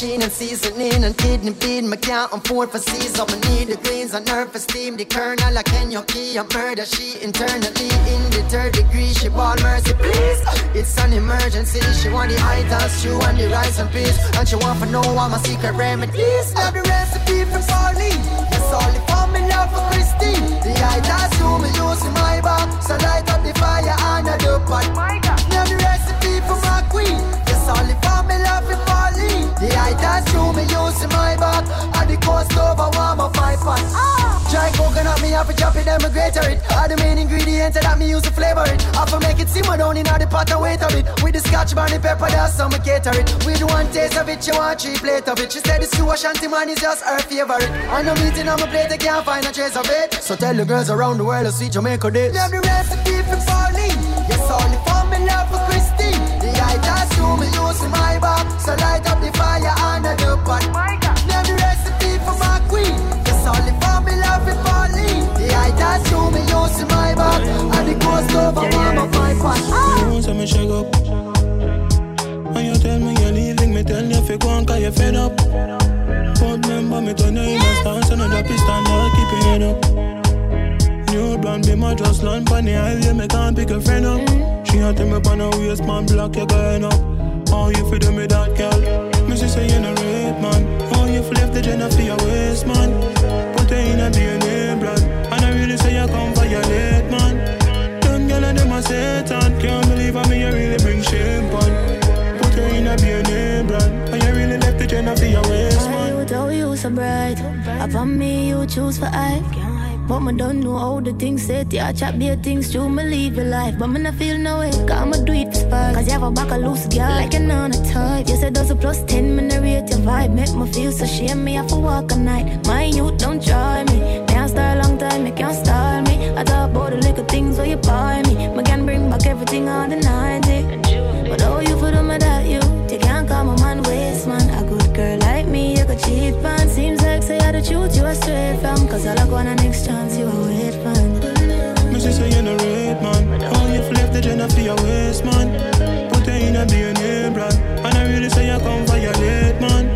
The and seasoning and kidney bean. Me can't afford for season. Me need the greens and nerve for steam. The kernel like Kenyoki and murder. She internally in the third degree. She ball mercy, please. It's an emergency. She want the dust, stew and the rice and peas. And she want to know all my secret remedies. Love the recipe for Pauline. It's all the for me love for Christine. The dust, stew me use in my back. So light up the fire and a dope pot. Love the recipe for my queen. It's all the for me love for. The dust, stew me use in my back. And the coast over warm up my pot. Try coconut, me have to chop it, then me grater it. All the main ingredients that me use to flavor it. I to make it simmer down in all the pot and wait of it. With the scotch bonnet pepper, that's how me cater it. With one taste of it, she want three plate of it. She said the stew Ashanti man is just her favorite. I know meeting on my plate, I can't find a trace of it. So tell the girls around the world to sweet Jamaica this. Love the recipe for Pauline. Yes, all the me love for Christine. The eye just do me use in my back. So light up the fire and the dope pot. Love the recipe for my queen. Yes, all the fun me love for Pauline. The eye just do me use in my back. And the coast over warm up my pot. Ah! You say me shake up When you tell me you're leaving Me tell you if you go on cause you fed up But remember me turn you in a stance Another piston that keep your head up Brand be my just land Pon the highway me can't pick a friend up. She a tell me pon a waist man Block you going up. How you fi do me that girl. Me say say you no rape man. How you fi left the gender for your waist man. Put her in a DNA brand And I really say you come violate man. Them gyal and them a Satan. Can't believe how me you really bring shame pon Put her in a B&A brand And you really left the gender for your waist man You tell you so bright. Upon me, you choose for I. But me don't know how the things set. Yeah, chat be a things true, me live your life. But me not feel no way. Cause I'ma do it for spark. Cause you have a back a loose girl. Like on a type. You said those a plus 10, me not rate your vibe. Make me feel so shame. Me have to walk a night. My youth don't try me. Can't start a long time, me can't style me. I talk about the little things where you buy me. Me can bring back everything on the 90. Eh. But all you for them that you. You can't call my man waste man. A good girl like me, you could cheat man. Seems I the truth, you a straight from. Cause all I want a next chance, you a wait fan. Me say say you no rape man How you fi left the gender for your waist man Put her in a B&A brand And I really say you come violate man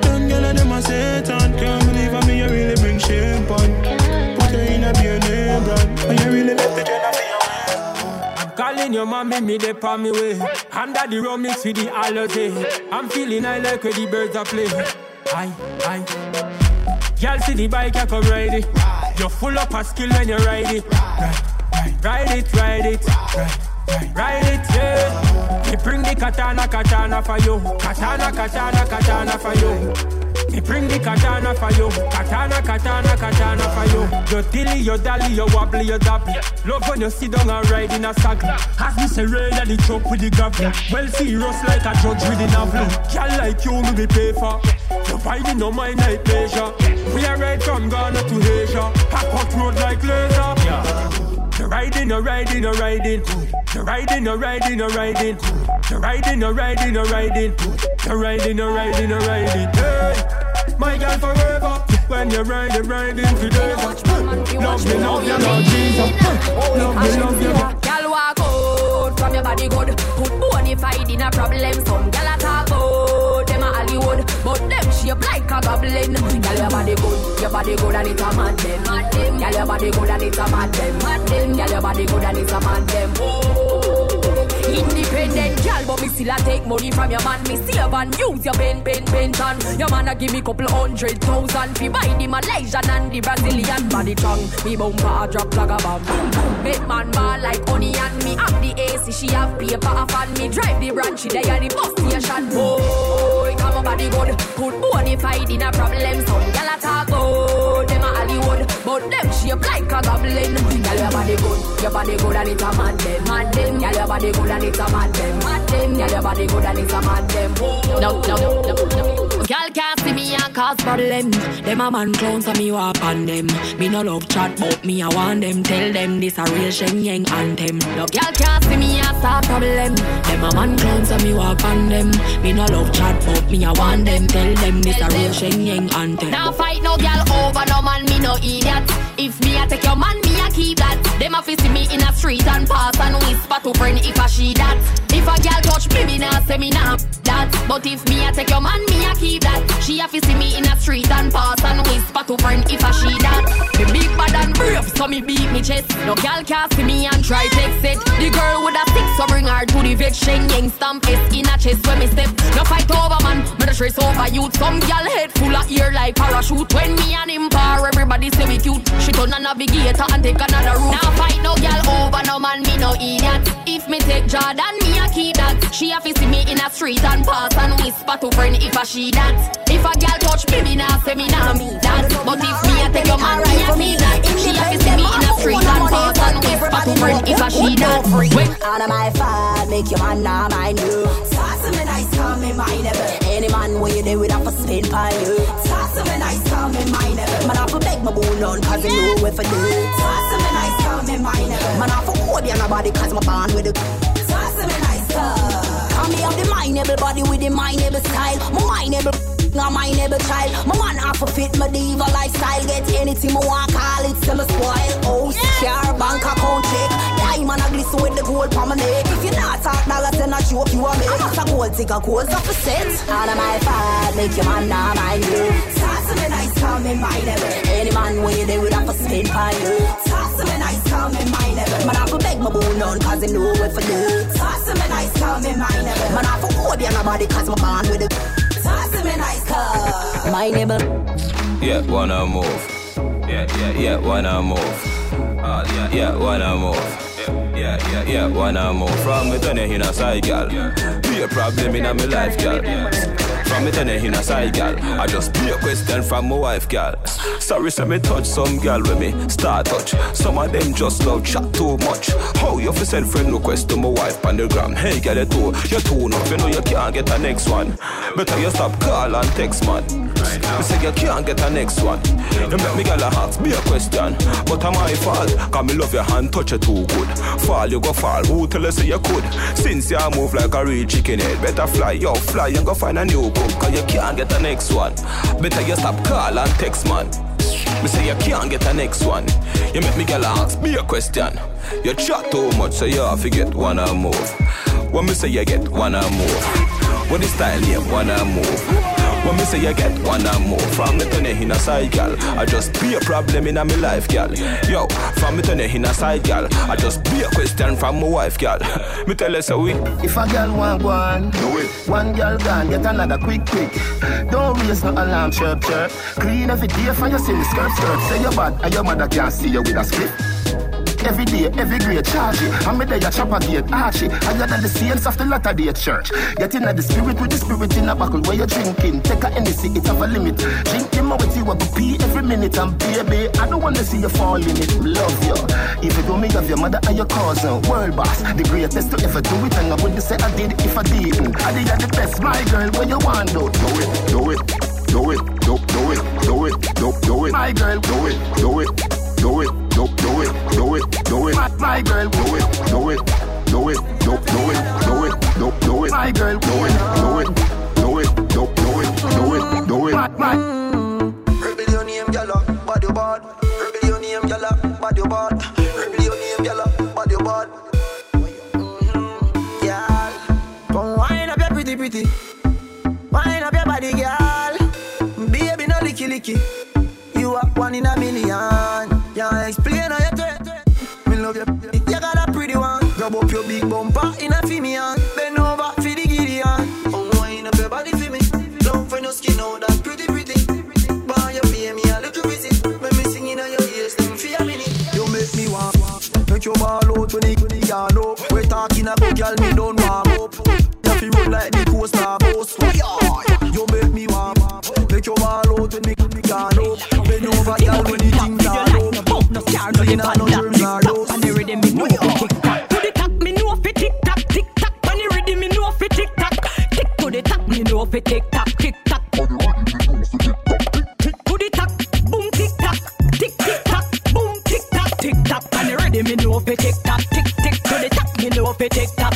Them gyal and them a Satan Can't believe how me you really bring shame pon Put her in a B&A brand And you really left the gender for your I'm calling your mommy, me dey on me way. Under the rum mix with the holiday. I'm feeling I like where the birds are play. Aye, aye. Girl see the bike, I come ride it. You're full up of skill when you ride it. Ride, ride, ride it, ride it. Ride, ride, ride it, yeah. Me bring the katana, katana for you. Katana, katana, katana for you. Me bring the katana for you. Katana, katana, katana for you. You dilly, you dally, you wobbly, you dabby. Love when you sit down and ride in a sack. As me at the truck with the gravel. Well serious like a judge with the novel. Girl like you, me be pay for. You riding no mind like pleasure. We are right from Ghana to Asia. Pack out road like laser. You're riding, you're riding, you're riding. You're riding, you're riding, you're riding. You're riding, you're riding, you're riding. You're riding, you're riding, you're riding. Hey, my girl forever. When you're riding, riding today. Love me, love you, Lord Jesus. Love me, love you. Girl walk out from your body good. Put bonafide in a problem. Some girl a talk about them a Hollywood, but them shape like a goblin. Girl your body good, your body good and it a mad them. Girl your body good and it a mad them. Girl your body good and it a mad them. Independent girl, but me still a take money from your man. Me save and use your pen, pen, pension. Your man a give me couple hundred thousand. Fi buy the Malaysian and the Brazilian body tongue. Me bumper a drop like a bomb. Make man ball like and me have the AC. She have paper a fan. Me drive the branch. She there the bus station. Boy, come on body good. Put bonafide in a problem. Some gyal a talk about them a Hollywood, but them shape like a goblin. Gyal your body good, your body good and it a mad them, mad them. Gyal your body good and it a mad them, mad them. Gyal your body good and it a mad them. No, no, no, no, no. Girl can't see me and cause problem. Them a man clowns so me walk on them. Me no love chat, but me I want them. Tell them this a real Shenyeng anthem. No girl can't see me and start problem. Them a man clowns so me walk on them. Me no love chat, but me I want them. Tell them this a real Shenyeng anthem. Now fight no girl over no man, me no idiot. If me I take your man, me I keep that. Them a fi see me in a street and pass and whisper to friend if I she that. If a girl touch me, me nah say me nah that. But if me a take your man, me a keep that. She a fi see me in a street and pass and whisper to friend if I she that. Me big bad and brave, so me beat me chest. No girl can see me and try text it. The girl with a so bring her to the vet. Shenyeng stamp S in a chest when me step. No fight over man, me the stress over youth. Some girl head full of ear like parachute. When me and him par, everybody say we cute. She turn a navigator and take another route. Now fight no girl over no man, me no idiot. If me take Jordan, me a keep that. She a see me in a street and pass and whisper to friend if I she that. If a girl touch me, me nah say me nah me that. But if me a take your man, me a keep that. She a see me in a street and pass and whisper to friend if I she that. When my fault, make your man not mind you. Toss him a nice, call me mine Any man where you there with have to spin by you. Toss him a nice, call me mine Man, I to beg my bone on, cause you know if I do. Toss him a nice, call me mine Man, I to you on nobody, cause my bond with the. Toss him a nice, call. Call me up the mineable body with the mineable style. My mineable. Not mineable child. My man half a fit my diva lifestyle. Get anything I want, call it, sell a spoil. Oh, car, bank account check. Diamond a glisten with the gold on my neck. If you not talk dollars, then I joke you a make. It's a gold digger, gold off a set. Out of my fault, make your man not mind you. Toss him a nice, call me mineable. Any man where they would have to spin by you. Toss him a nice, call me mineable. Man, I beg my bone on, cause they know what for do. Toss him a nice, call me mineable. Man, I to hold you on nobody, cause my bond with the. Call. Mineable. Yeah, wanna move. Yeah, yeah, yeah, wanna move. Uh, yeah, yeah, wanna move. Yeah, yeah, yeah, wanna move. From me turn in a side, gal. Be a problem in my life, gal. From me turn in a side, gal. I just be a question from my wife, gal. Sorry, say me touch some gal with me start touch. Some of them just love chat too much. How you fi send friend request to my wife on the gram? Hey, gal, you too, you too enough. You know you can't get a next one. Better you stop call and text, man. Me say you can't get a next one. You make me gal a ask me a question, but am my fault? Cause me love your hand, touch you too good. Fall you go fall, who tell you say you could? Since you move like a real chicken head, better fly, yo fly and go find a new Cause you can't get the next one. Better you stop call and text man. Me say you can't get the next one. You make me gal ask me a question. You chat too much, so you have to get one a move. When me say you get one a move. When the style name wanna move. When me say you get one and more From me turn in a side gal I just be a problem in a me life gal Yo, from me turn in a side gal I just be a question from my wife gal Me tell her so we If a girl want one, do it. One girl gone, get another quick, quick. Don't raise no alarm, chirp, chirp. Clean every day for your silly skirt, skirt. Say your bad, and your mother can't see you with a script. Every day, every grade, charge it. I'm there, chop a gate, arch it. Higher than the saints of the latter day church. Get in the spirit with the spirit in a buckle where you're drinking. Take a Hennessy, it have a limit. Drink them with you, I go pee every minute. And baby, I don't want to see you fall in it. Love you. If you don't make of your mother and your cousin, world boss, the greatest to ever do it. And I wouldn't say I did if I didn't. I did the best, my girl, where you want to do it, do it. Do it, do, do it, do it, do, do it. My girl, do it, do it, do it, do, do it, do it, do it. My, my girl, do it, do it, do it, do, do it, do it, do, do it. My girl, do it, do it, do it, do, do it, do it, do it. My, my. Rebel your name, gyal, bad your bad. Rebel your name, gyal, bad your bad. Rebel your name, gyal, bad your bad. Gyal, come wind up your pretty pretty. Wind up your body, gyal. Baby, no licky licky. You are one in a million. Yeah, explain how you do it. Me love you. You got a pretty one. Grab up your big bumper in a female. Bend over for the Gideon. Oh, wind up your body for me. Long for your skin, oh, that pretty pretty. Boy, you pay me a little visit. When me singing on your ears, them for a minute. You make me want. Make your ball out when it gone up. We talking about girl, me don't warm up. You feel like the coast, coaster bus. You make me warm. Make your ball out when it gone up. Bend over, girl, when the things are up. No scar, no Nothing lip on on no that. germs or Tap dust. on the rhythm, me know fi tick tock. To the top, me know fi tick tock, tick tock. On the rhythm, me know fi tick tock. Tick to the top, me know fi tick tock, tick tock. Tick to the top, boom tick tock, tick tick tock, boom tick tock, tick tock. On the rhythm, me know fi tick tock, tick tick to the top, me know fi tick tock.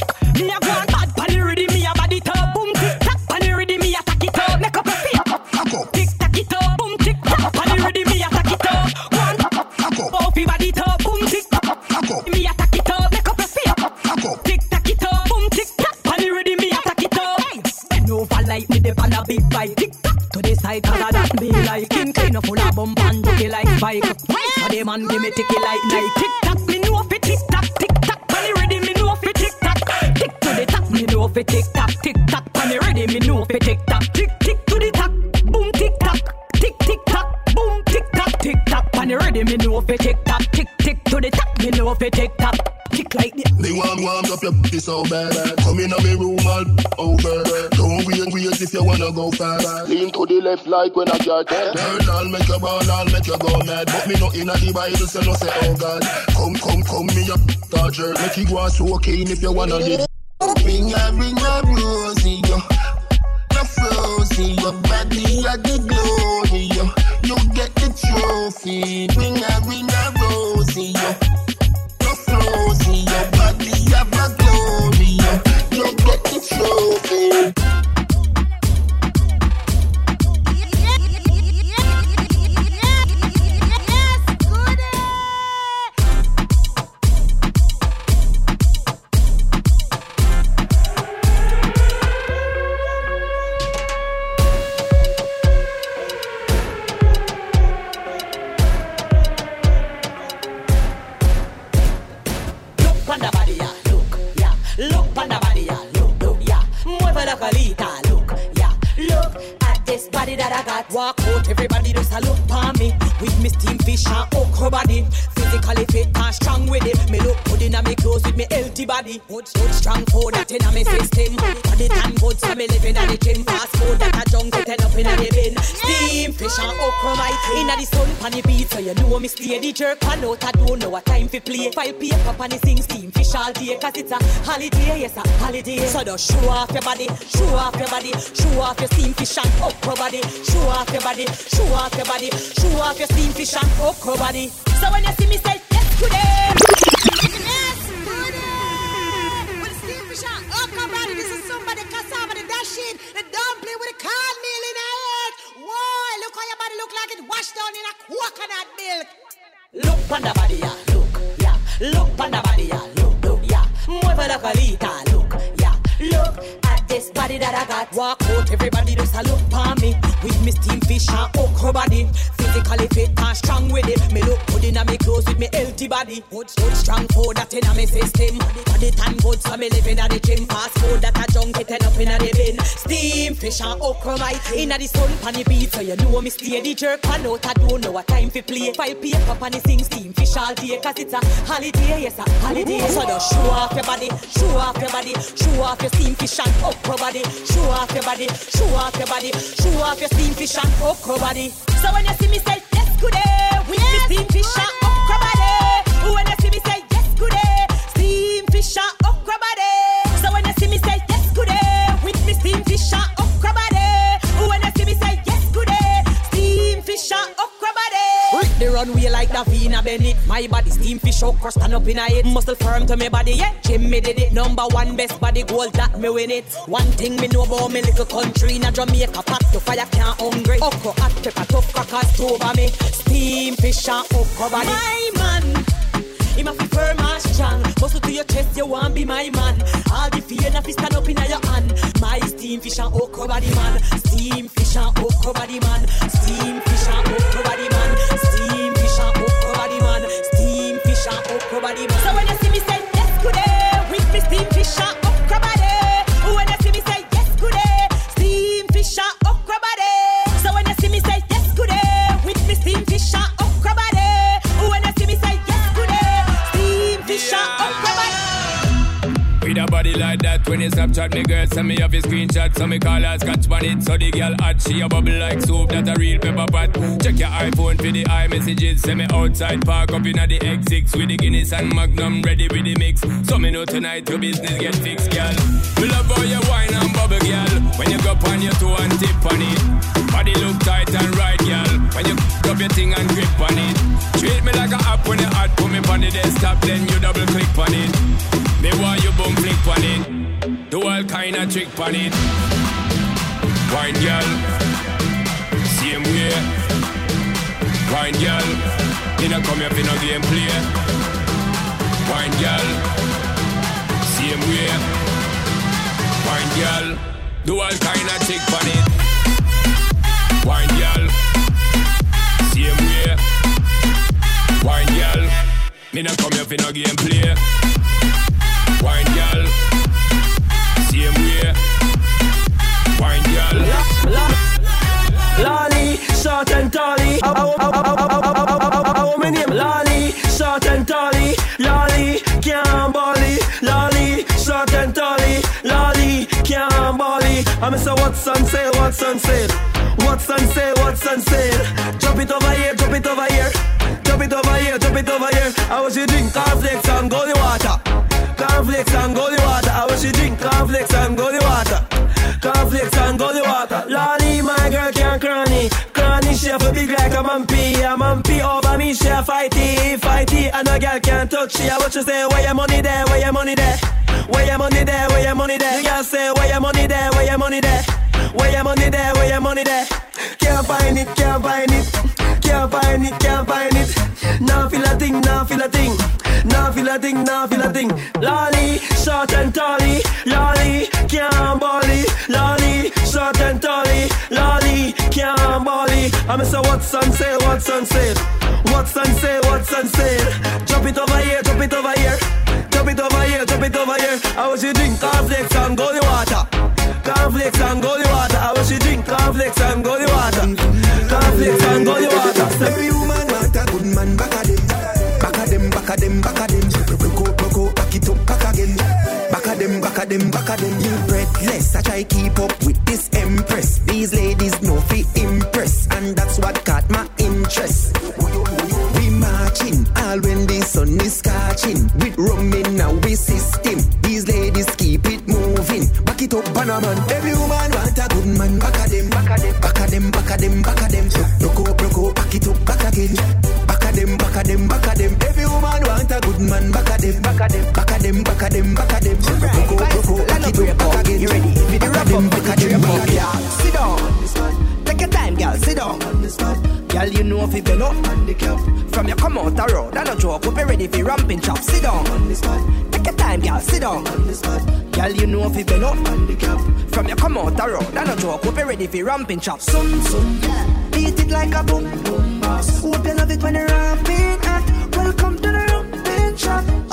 So bad. Come in a me room all over. Oh, Don't wait, wait if you wanna go fast. Lean to the left like when I got there. Girl, I'll make you ball, I'll make you go mad. But me not in the Bible, so no say oh God. Come, come, come, me a dodger. Make you go and so keen if you wanna live. Bring a, bring fish body. Physically fit and strong with it. Me look good in a me clothes with me healthy body. Good, good, strong food that in a me system. Body tan good, so me living at the gym. Fast food that a junk getting up in a the Fish and okra might in a the sun pan the beat. So you know me steady jerk pan out. I don't know what time fi play. File paper pan the sing steam fish all day. Cause it's a holiday, yes a holiday. So just show off your body, show off your body, show off your steam fish and okra body. Show off your body, show off your body, show off your steam fish and okra body. So when you see me say yes today. Yes, buddy. With the steam fish and okra body, this is somebody cassava, the dash it, the dumpling with the cornmeal in it. Whoa, look how your body look like it washed down in a coconut milk. Look on the body, yeah, look, yeah. Look on the body, yeah, look, look, yeah. Mueve la colita, look, yeah. Look this body that I got. Walk out, everybody just a look on me. With me steam fish and okra body. Physically fit and strong with it. Me look good in me clothes with me healthy body. Good, good, strong food that in a me system. Body tan good, so me living at the gym. Fast food that a junk it up in a the bin. Steam fish and okra right in a the sun pan the beat. So you know me steady jerk pan out. I don't know what time fi play. File paper pan the sing steam fish all day. Cause it's a holiday, yes a holiday. So just show off your body, show off your body, show off your steam fish and okra body. Show off your body, show off your body, show off your steam fish and okra body. So when you see me say yes good eh, day, with me steam fish and okra body. When you see me say yes good day, steam fish and the runway like Davina Bennett. My body steam fish okra stand up in a it. Muscle firm to me body, yeah. Gym me did it. Number one best body gold that me win it. One thing me know about me little country a Jamaica. Pot to fire can't hungry. Okra hot pepper tough crackers over me. Steam fish and okra body. My man. Him a fi firm and strong Muscle to your chest, you want be my man All the fear na fi stand up in your hand My steam fish and okra body man Steam fish and okra body man Steam fish and okra body man Steam fish and okra body man. Steam fish and okra body man. So when you you me girl, send me off a screenshot, so me call her scotch on it, so the girl hot, she a bubble like soap, that a real pepper pot. Check your iPhone for the iMessages, send me outside, park up in the X6 with the Guinness and Magnum ready with the mix. So me know tonight your business get fixed, girl. We love how you wine and bubble, girl. When you go on your toe and tip on it, body look tight and right, girl. When you up your thing and grip on it, treat me like a app when you hot, put me on the desktop, then you double click on it. Me want you boom flick on it. Do all kind of trick on it. Wine girl, same way. Wine girl, you know come here for no game play. Wine girl, same way. Wine girl, do all kind of trick on it. Wine girl, same way. Wine girl, me no come here for no game play. Wine girl same way. Wine girl. Lolly, short and tally. How many Lolly, short and tally. Lolly, can't bully. Lolly, short and tally. Lolly, can't bully. I'm Mr. Watson, say Watson, say. Watson, say Watson, say. Drop it over here, drop it over here. Drop it over here, drop it over here. I was you drink cornflakes and go water. Cornflakes and go the I wish you drink cornflakes and golden water. Conflicts and golden water. Lolly, my girl can't cranny. Cranny, she a big like a mampy. A mampy over me, she a fighty, fighty. And a girl can't touch she. What you say? Where your money there? Where your money there? Where your money there? Where your money there? The girl say, where your money there? Where your money there? Where your money there? Where your money there? Can't find it, can't find it. Thing, now feel a thing. Now feel a thing, now feel a thing. Lolly, short and tally. Lolly, can't bally. Lolly, short and tally. Lolly, can't bally. I'm say what's on sale, what's on sale. What's on sale, what's on sale. Drop it over here, drop it over here. Drop it over here, drop it over here. I wish you drink cornflakes and golden water. Cornflakes and golden water. I wish you drink cornflakes and golden water. Cornflakes and golden water. Every woman want a good man back of them. Them, back of them, back of them. Broke out, broke out, back it up, back again. Back of them, back of them, back of them. You breathless, I try keep up with this empress. These ladies know fi impress, and that's what caught my interest. We marching, all when the sun is scorching. With rum in our system, these ladies keep it moving. Back it up, Panaman. Every woman want a good man. Back of man. Back of them, back of them, back of them, back of them, back of them. Broke out, broke out, back it up, back again. You ready? Back of them, back of them, back of them. Sit down. Take your time, girl. Sit down. Girl, you know if you been up From you come out the road, I don't joke. Hope you ready for ramping chop. Sit down. Take your time, girl. Sit down. Girl, you know if you been up From you come out the road, I don't joke. Hope you ready for ramping chop. Sun, sun, yeah. Beat it like a boom, boom, boss. Hope you love it when you're ramping. Welcome to the ramping chop.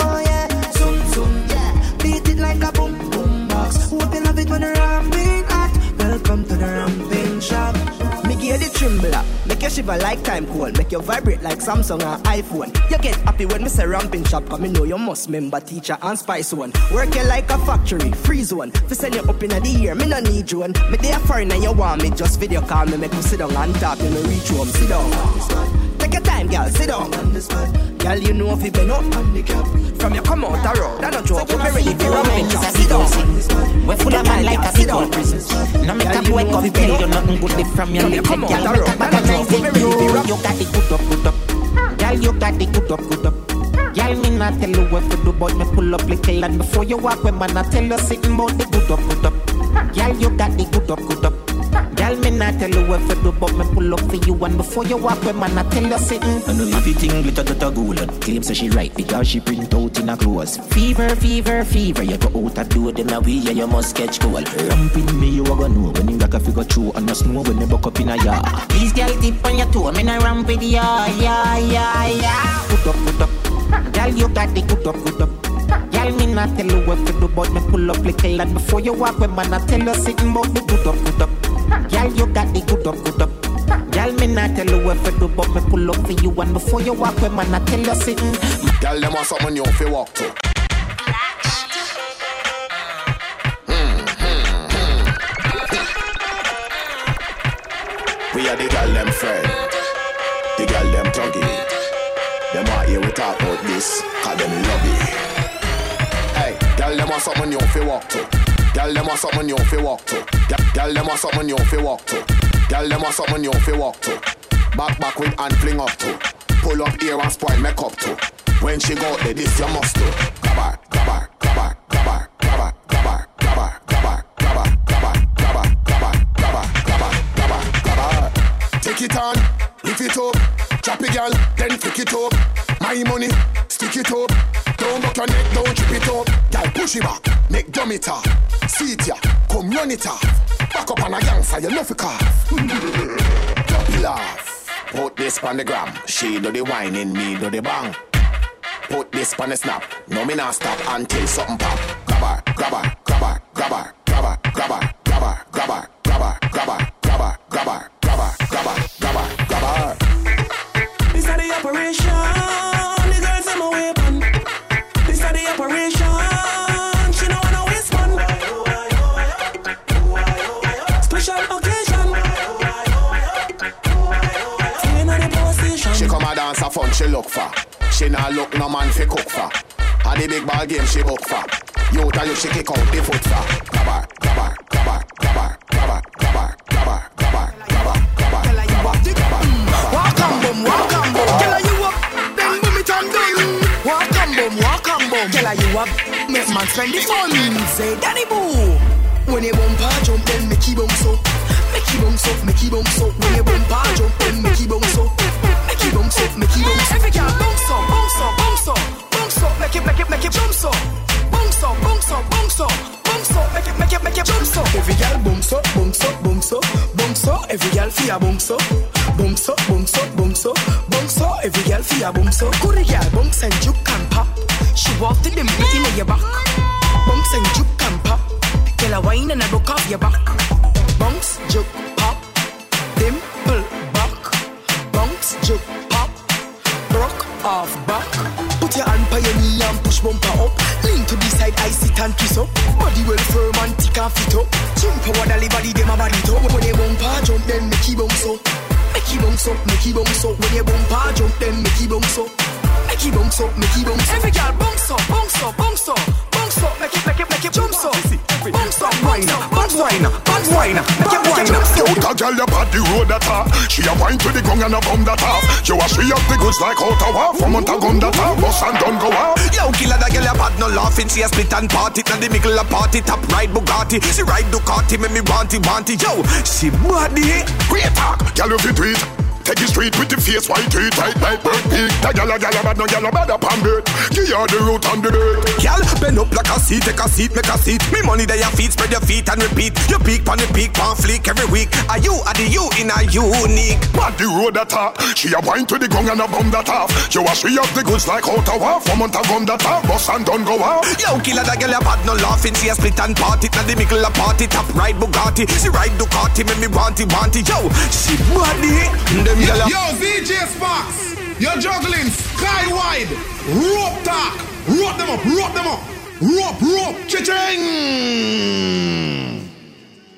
You're ramping. Welcome to the ramping shop. Me you the trembler, make you shiver like time cold, make you vibrate like Samsung or iPhone. You get happy when me say ramping shop, cause me know you must member teacher and spice one. Work you like a factory, freeze one. Fi send you up in the air, me no need you one. Me there foreign and you want me, just video call me, make me sit down and talk, me reach home, sit down. Take your time, girl, sit down. Girl, you know if you been up From you come out the road, I don't joke, ready for ramping shop. Sit down. We full of man like a sit down prison. No make up wake up, tell you nothing good live from your little girl. Make up back and nice it you. You got the good up, good up. Girl, you got the good up, good up. Girl, me not tell you what to do, but me pull up little and before you walk, when man I tell you sitting about the good up, good up. Girl, you got the good up, good up. Girl, me not tell you what to do, but me pull up for you and before you walk, when man I tell you sitting. I know if you think glitter to gold and claim say she right because she print out in a clothes. Fever, fever, fever, you go out a door, then a way, yeah, you must catch cold. Ramping me, you a go know when you got a figure through and no snow when you buck up in a yard. Please, girl, tip on your toe, me not ramp with ya, yeah, yeah, yeah. Good up, good up. Girl, you got the good up, good up. Girl, me not tell you what to do, but me pull up little and before you walk, when man I tell you sitting about the good up, good up. Girl, you got the good up, good up. Girl, me not tell you what to do, but me pull up for you and before you walk, when man I tell you sitting. Girl, them want something new fi walk to. Hmm, hmm, hmm. We are the girl them friend, the girl them tuggy. Them want hear we talk about this, cause them love it. Hey, girl them want something new fi walk to. Girl them want something new fi walk to. Girl them want something new fi walk to. Girl them want something new fi walk to. Back back with and fling up to. Pull up here and spoil makeup to. When she go there, this you must do. Grab her, grab her, grab her, grab her, grab her, grab her, grab her, grab her, grab her, grab her, grab her, grab her, grab her, grab her, grab her, grab her. Take it on, lift it up, chop it girl, then pick it up. My money, stick it up. Don't buck your neck, don't trip it up. Girl, push it back, make dumb it off. See it ya, come run it off. Back up on a gangster, you love it cough. Drop it laugh. Put this on the gram. She do the whining, me do the bang. put this on the snap. No me not stop until something pop. Grabber, grabber, grabber, grabber, grabber, grabber, grabber, grabber, grabber, grabber, grabber, grabber, grabber, grabber, grabber, grabber. This is fun she look for. She nah look no man fi cook for. A the big ball game she book for. You tell you she kick out the foot for. Grabber, grabber, grabber, grabber, grabber, grabber, grabber, grabber, grabber, grabber, grabber, grabber. Walk and boom, walk and boom. Girl, you up, then boom it and down. Walk and boom, walk and boom. Girl, you up, make man spend the fun. Say, Danny Boo. When you bumper jump, then make you bounce up. Make you bounce up, make you bounce up. When you bumper jump, then make you bounce up. You up, make you bounce. Every girl bounce up, bounce up, bounce up, bounce up. Make it, make it, make it bounce up. Bounce up, bounce up, bounce up, bounce up. Make it, make it, make it bounce up. Every girl bounce up, bounce up, bounce up, bounce up. Every girl feel bounce up. Bounce up, bounce up, bounce up, bounce up. Every girl feel bounce up. Good girl bounce and juke and pop. She walk to them in your back. Bounce and juke and pop. Girl a wine and a broke off your back. Bounce, juke, bumper up. Lean to the side, I sit and twist up. Body well firm and thick and fit up. Jump over the body, them a body top. When you bumper jump, then make you bounce up. Make you bounce up, make you bounce up. When you bumper jump, then make you bounce up. Make you bounce up, make you bounce up. Every girl bounce up, bounce up, bounce up, bounce up. Make it, make it, make it bounce up. Bounce up, bounce up, up, bounce wine, it wine. Yo, that girl you bad the road that off. She a wine to the gong and a bum that off. Yo, a she up the goods like out a war. From on gun that off, bust and done go off. Yo, killer that girl you bad no laughing. See a split and party, and the middle a party. Top ride Bugatti, she ride Ducati, make me want it, want it. Yo, she body. Great talk, girl you fit tweet. Take it straight with the face white teeth tight like bird pig. That gyal a gyal a bad no gyal a bad up on dirt. Give her the root on the dirt. Girl, bend up like a seat, take a seat, make a seat. Me money there your feet, spread your feet and repeat. You peak pon the peak, pon fleek every week. Are you, are the you in a unique? Bad the road that off. She a wine to the gong and a bum that off. Yo a she up the goods like out a war. From on gun that off, bust and done go off. Yo, killer that girl a bad no laughing. See a split and party, now the middle a party. Top ride Bugatti, she ride Ducati, make me want it, want it. Yo, she body. Them Yo, gyal yo, ZJ Sparks, you're juggling sky wide, rope talk, rope them up, rope them up, rope, rope, cha-ching.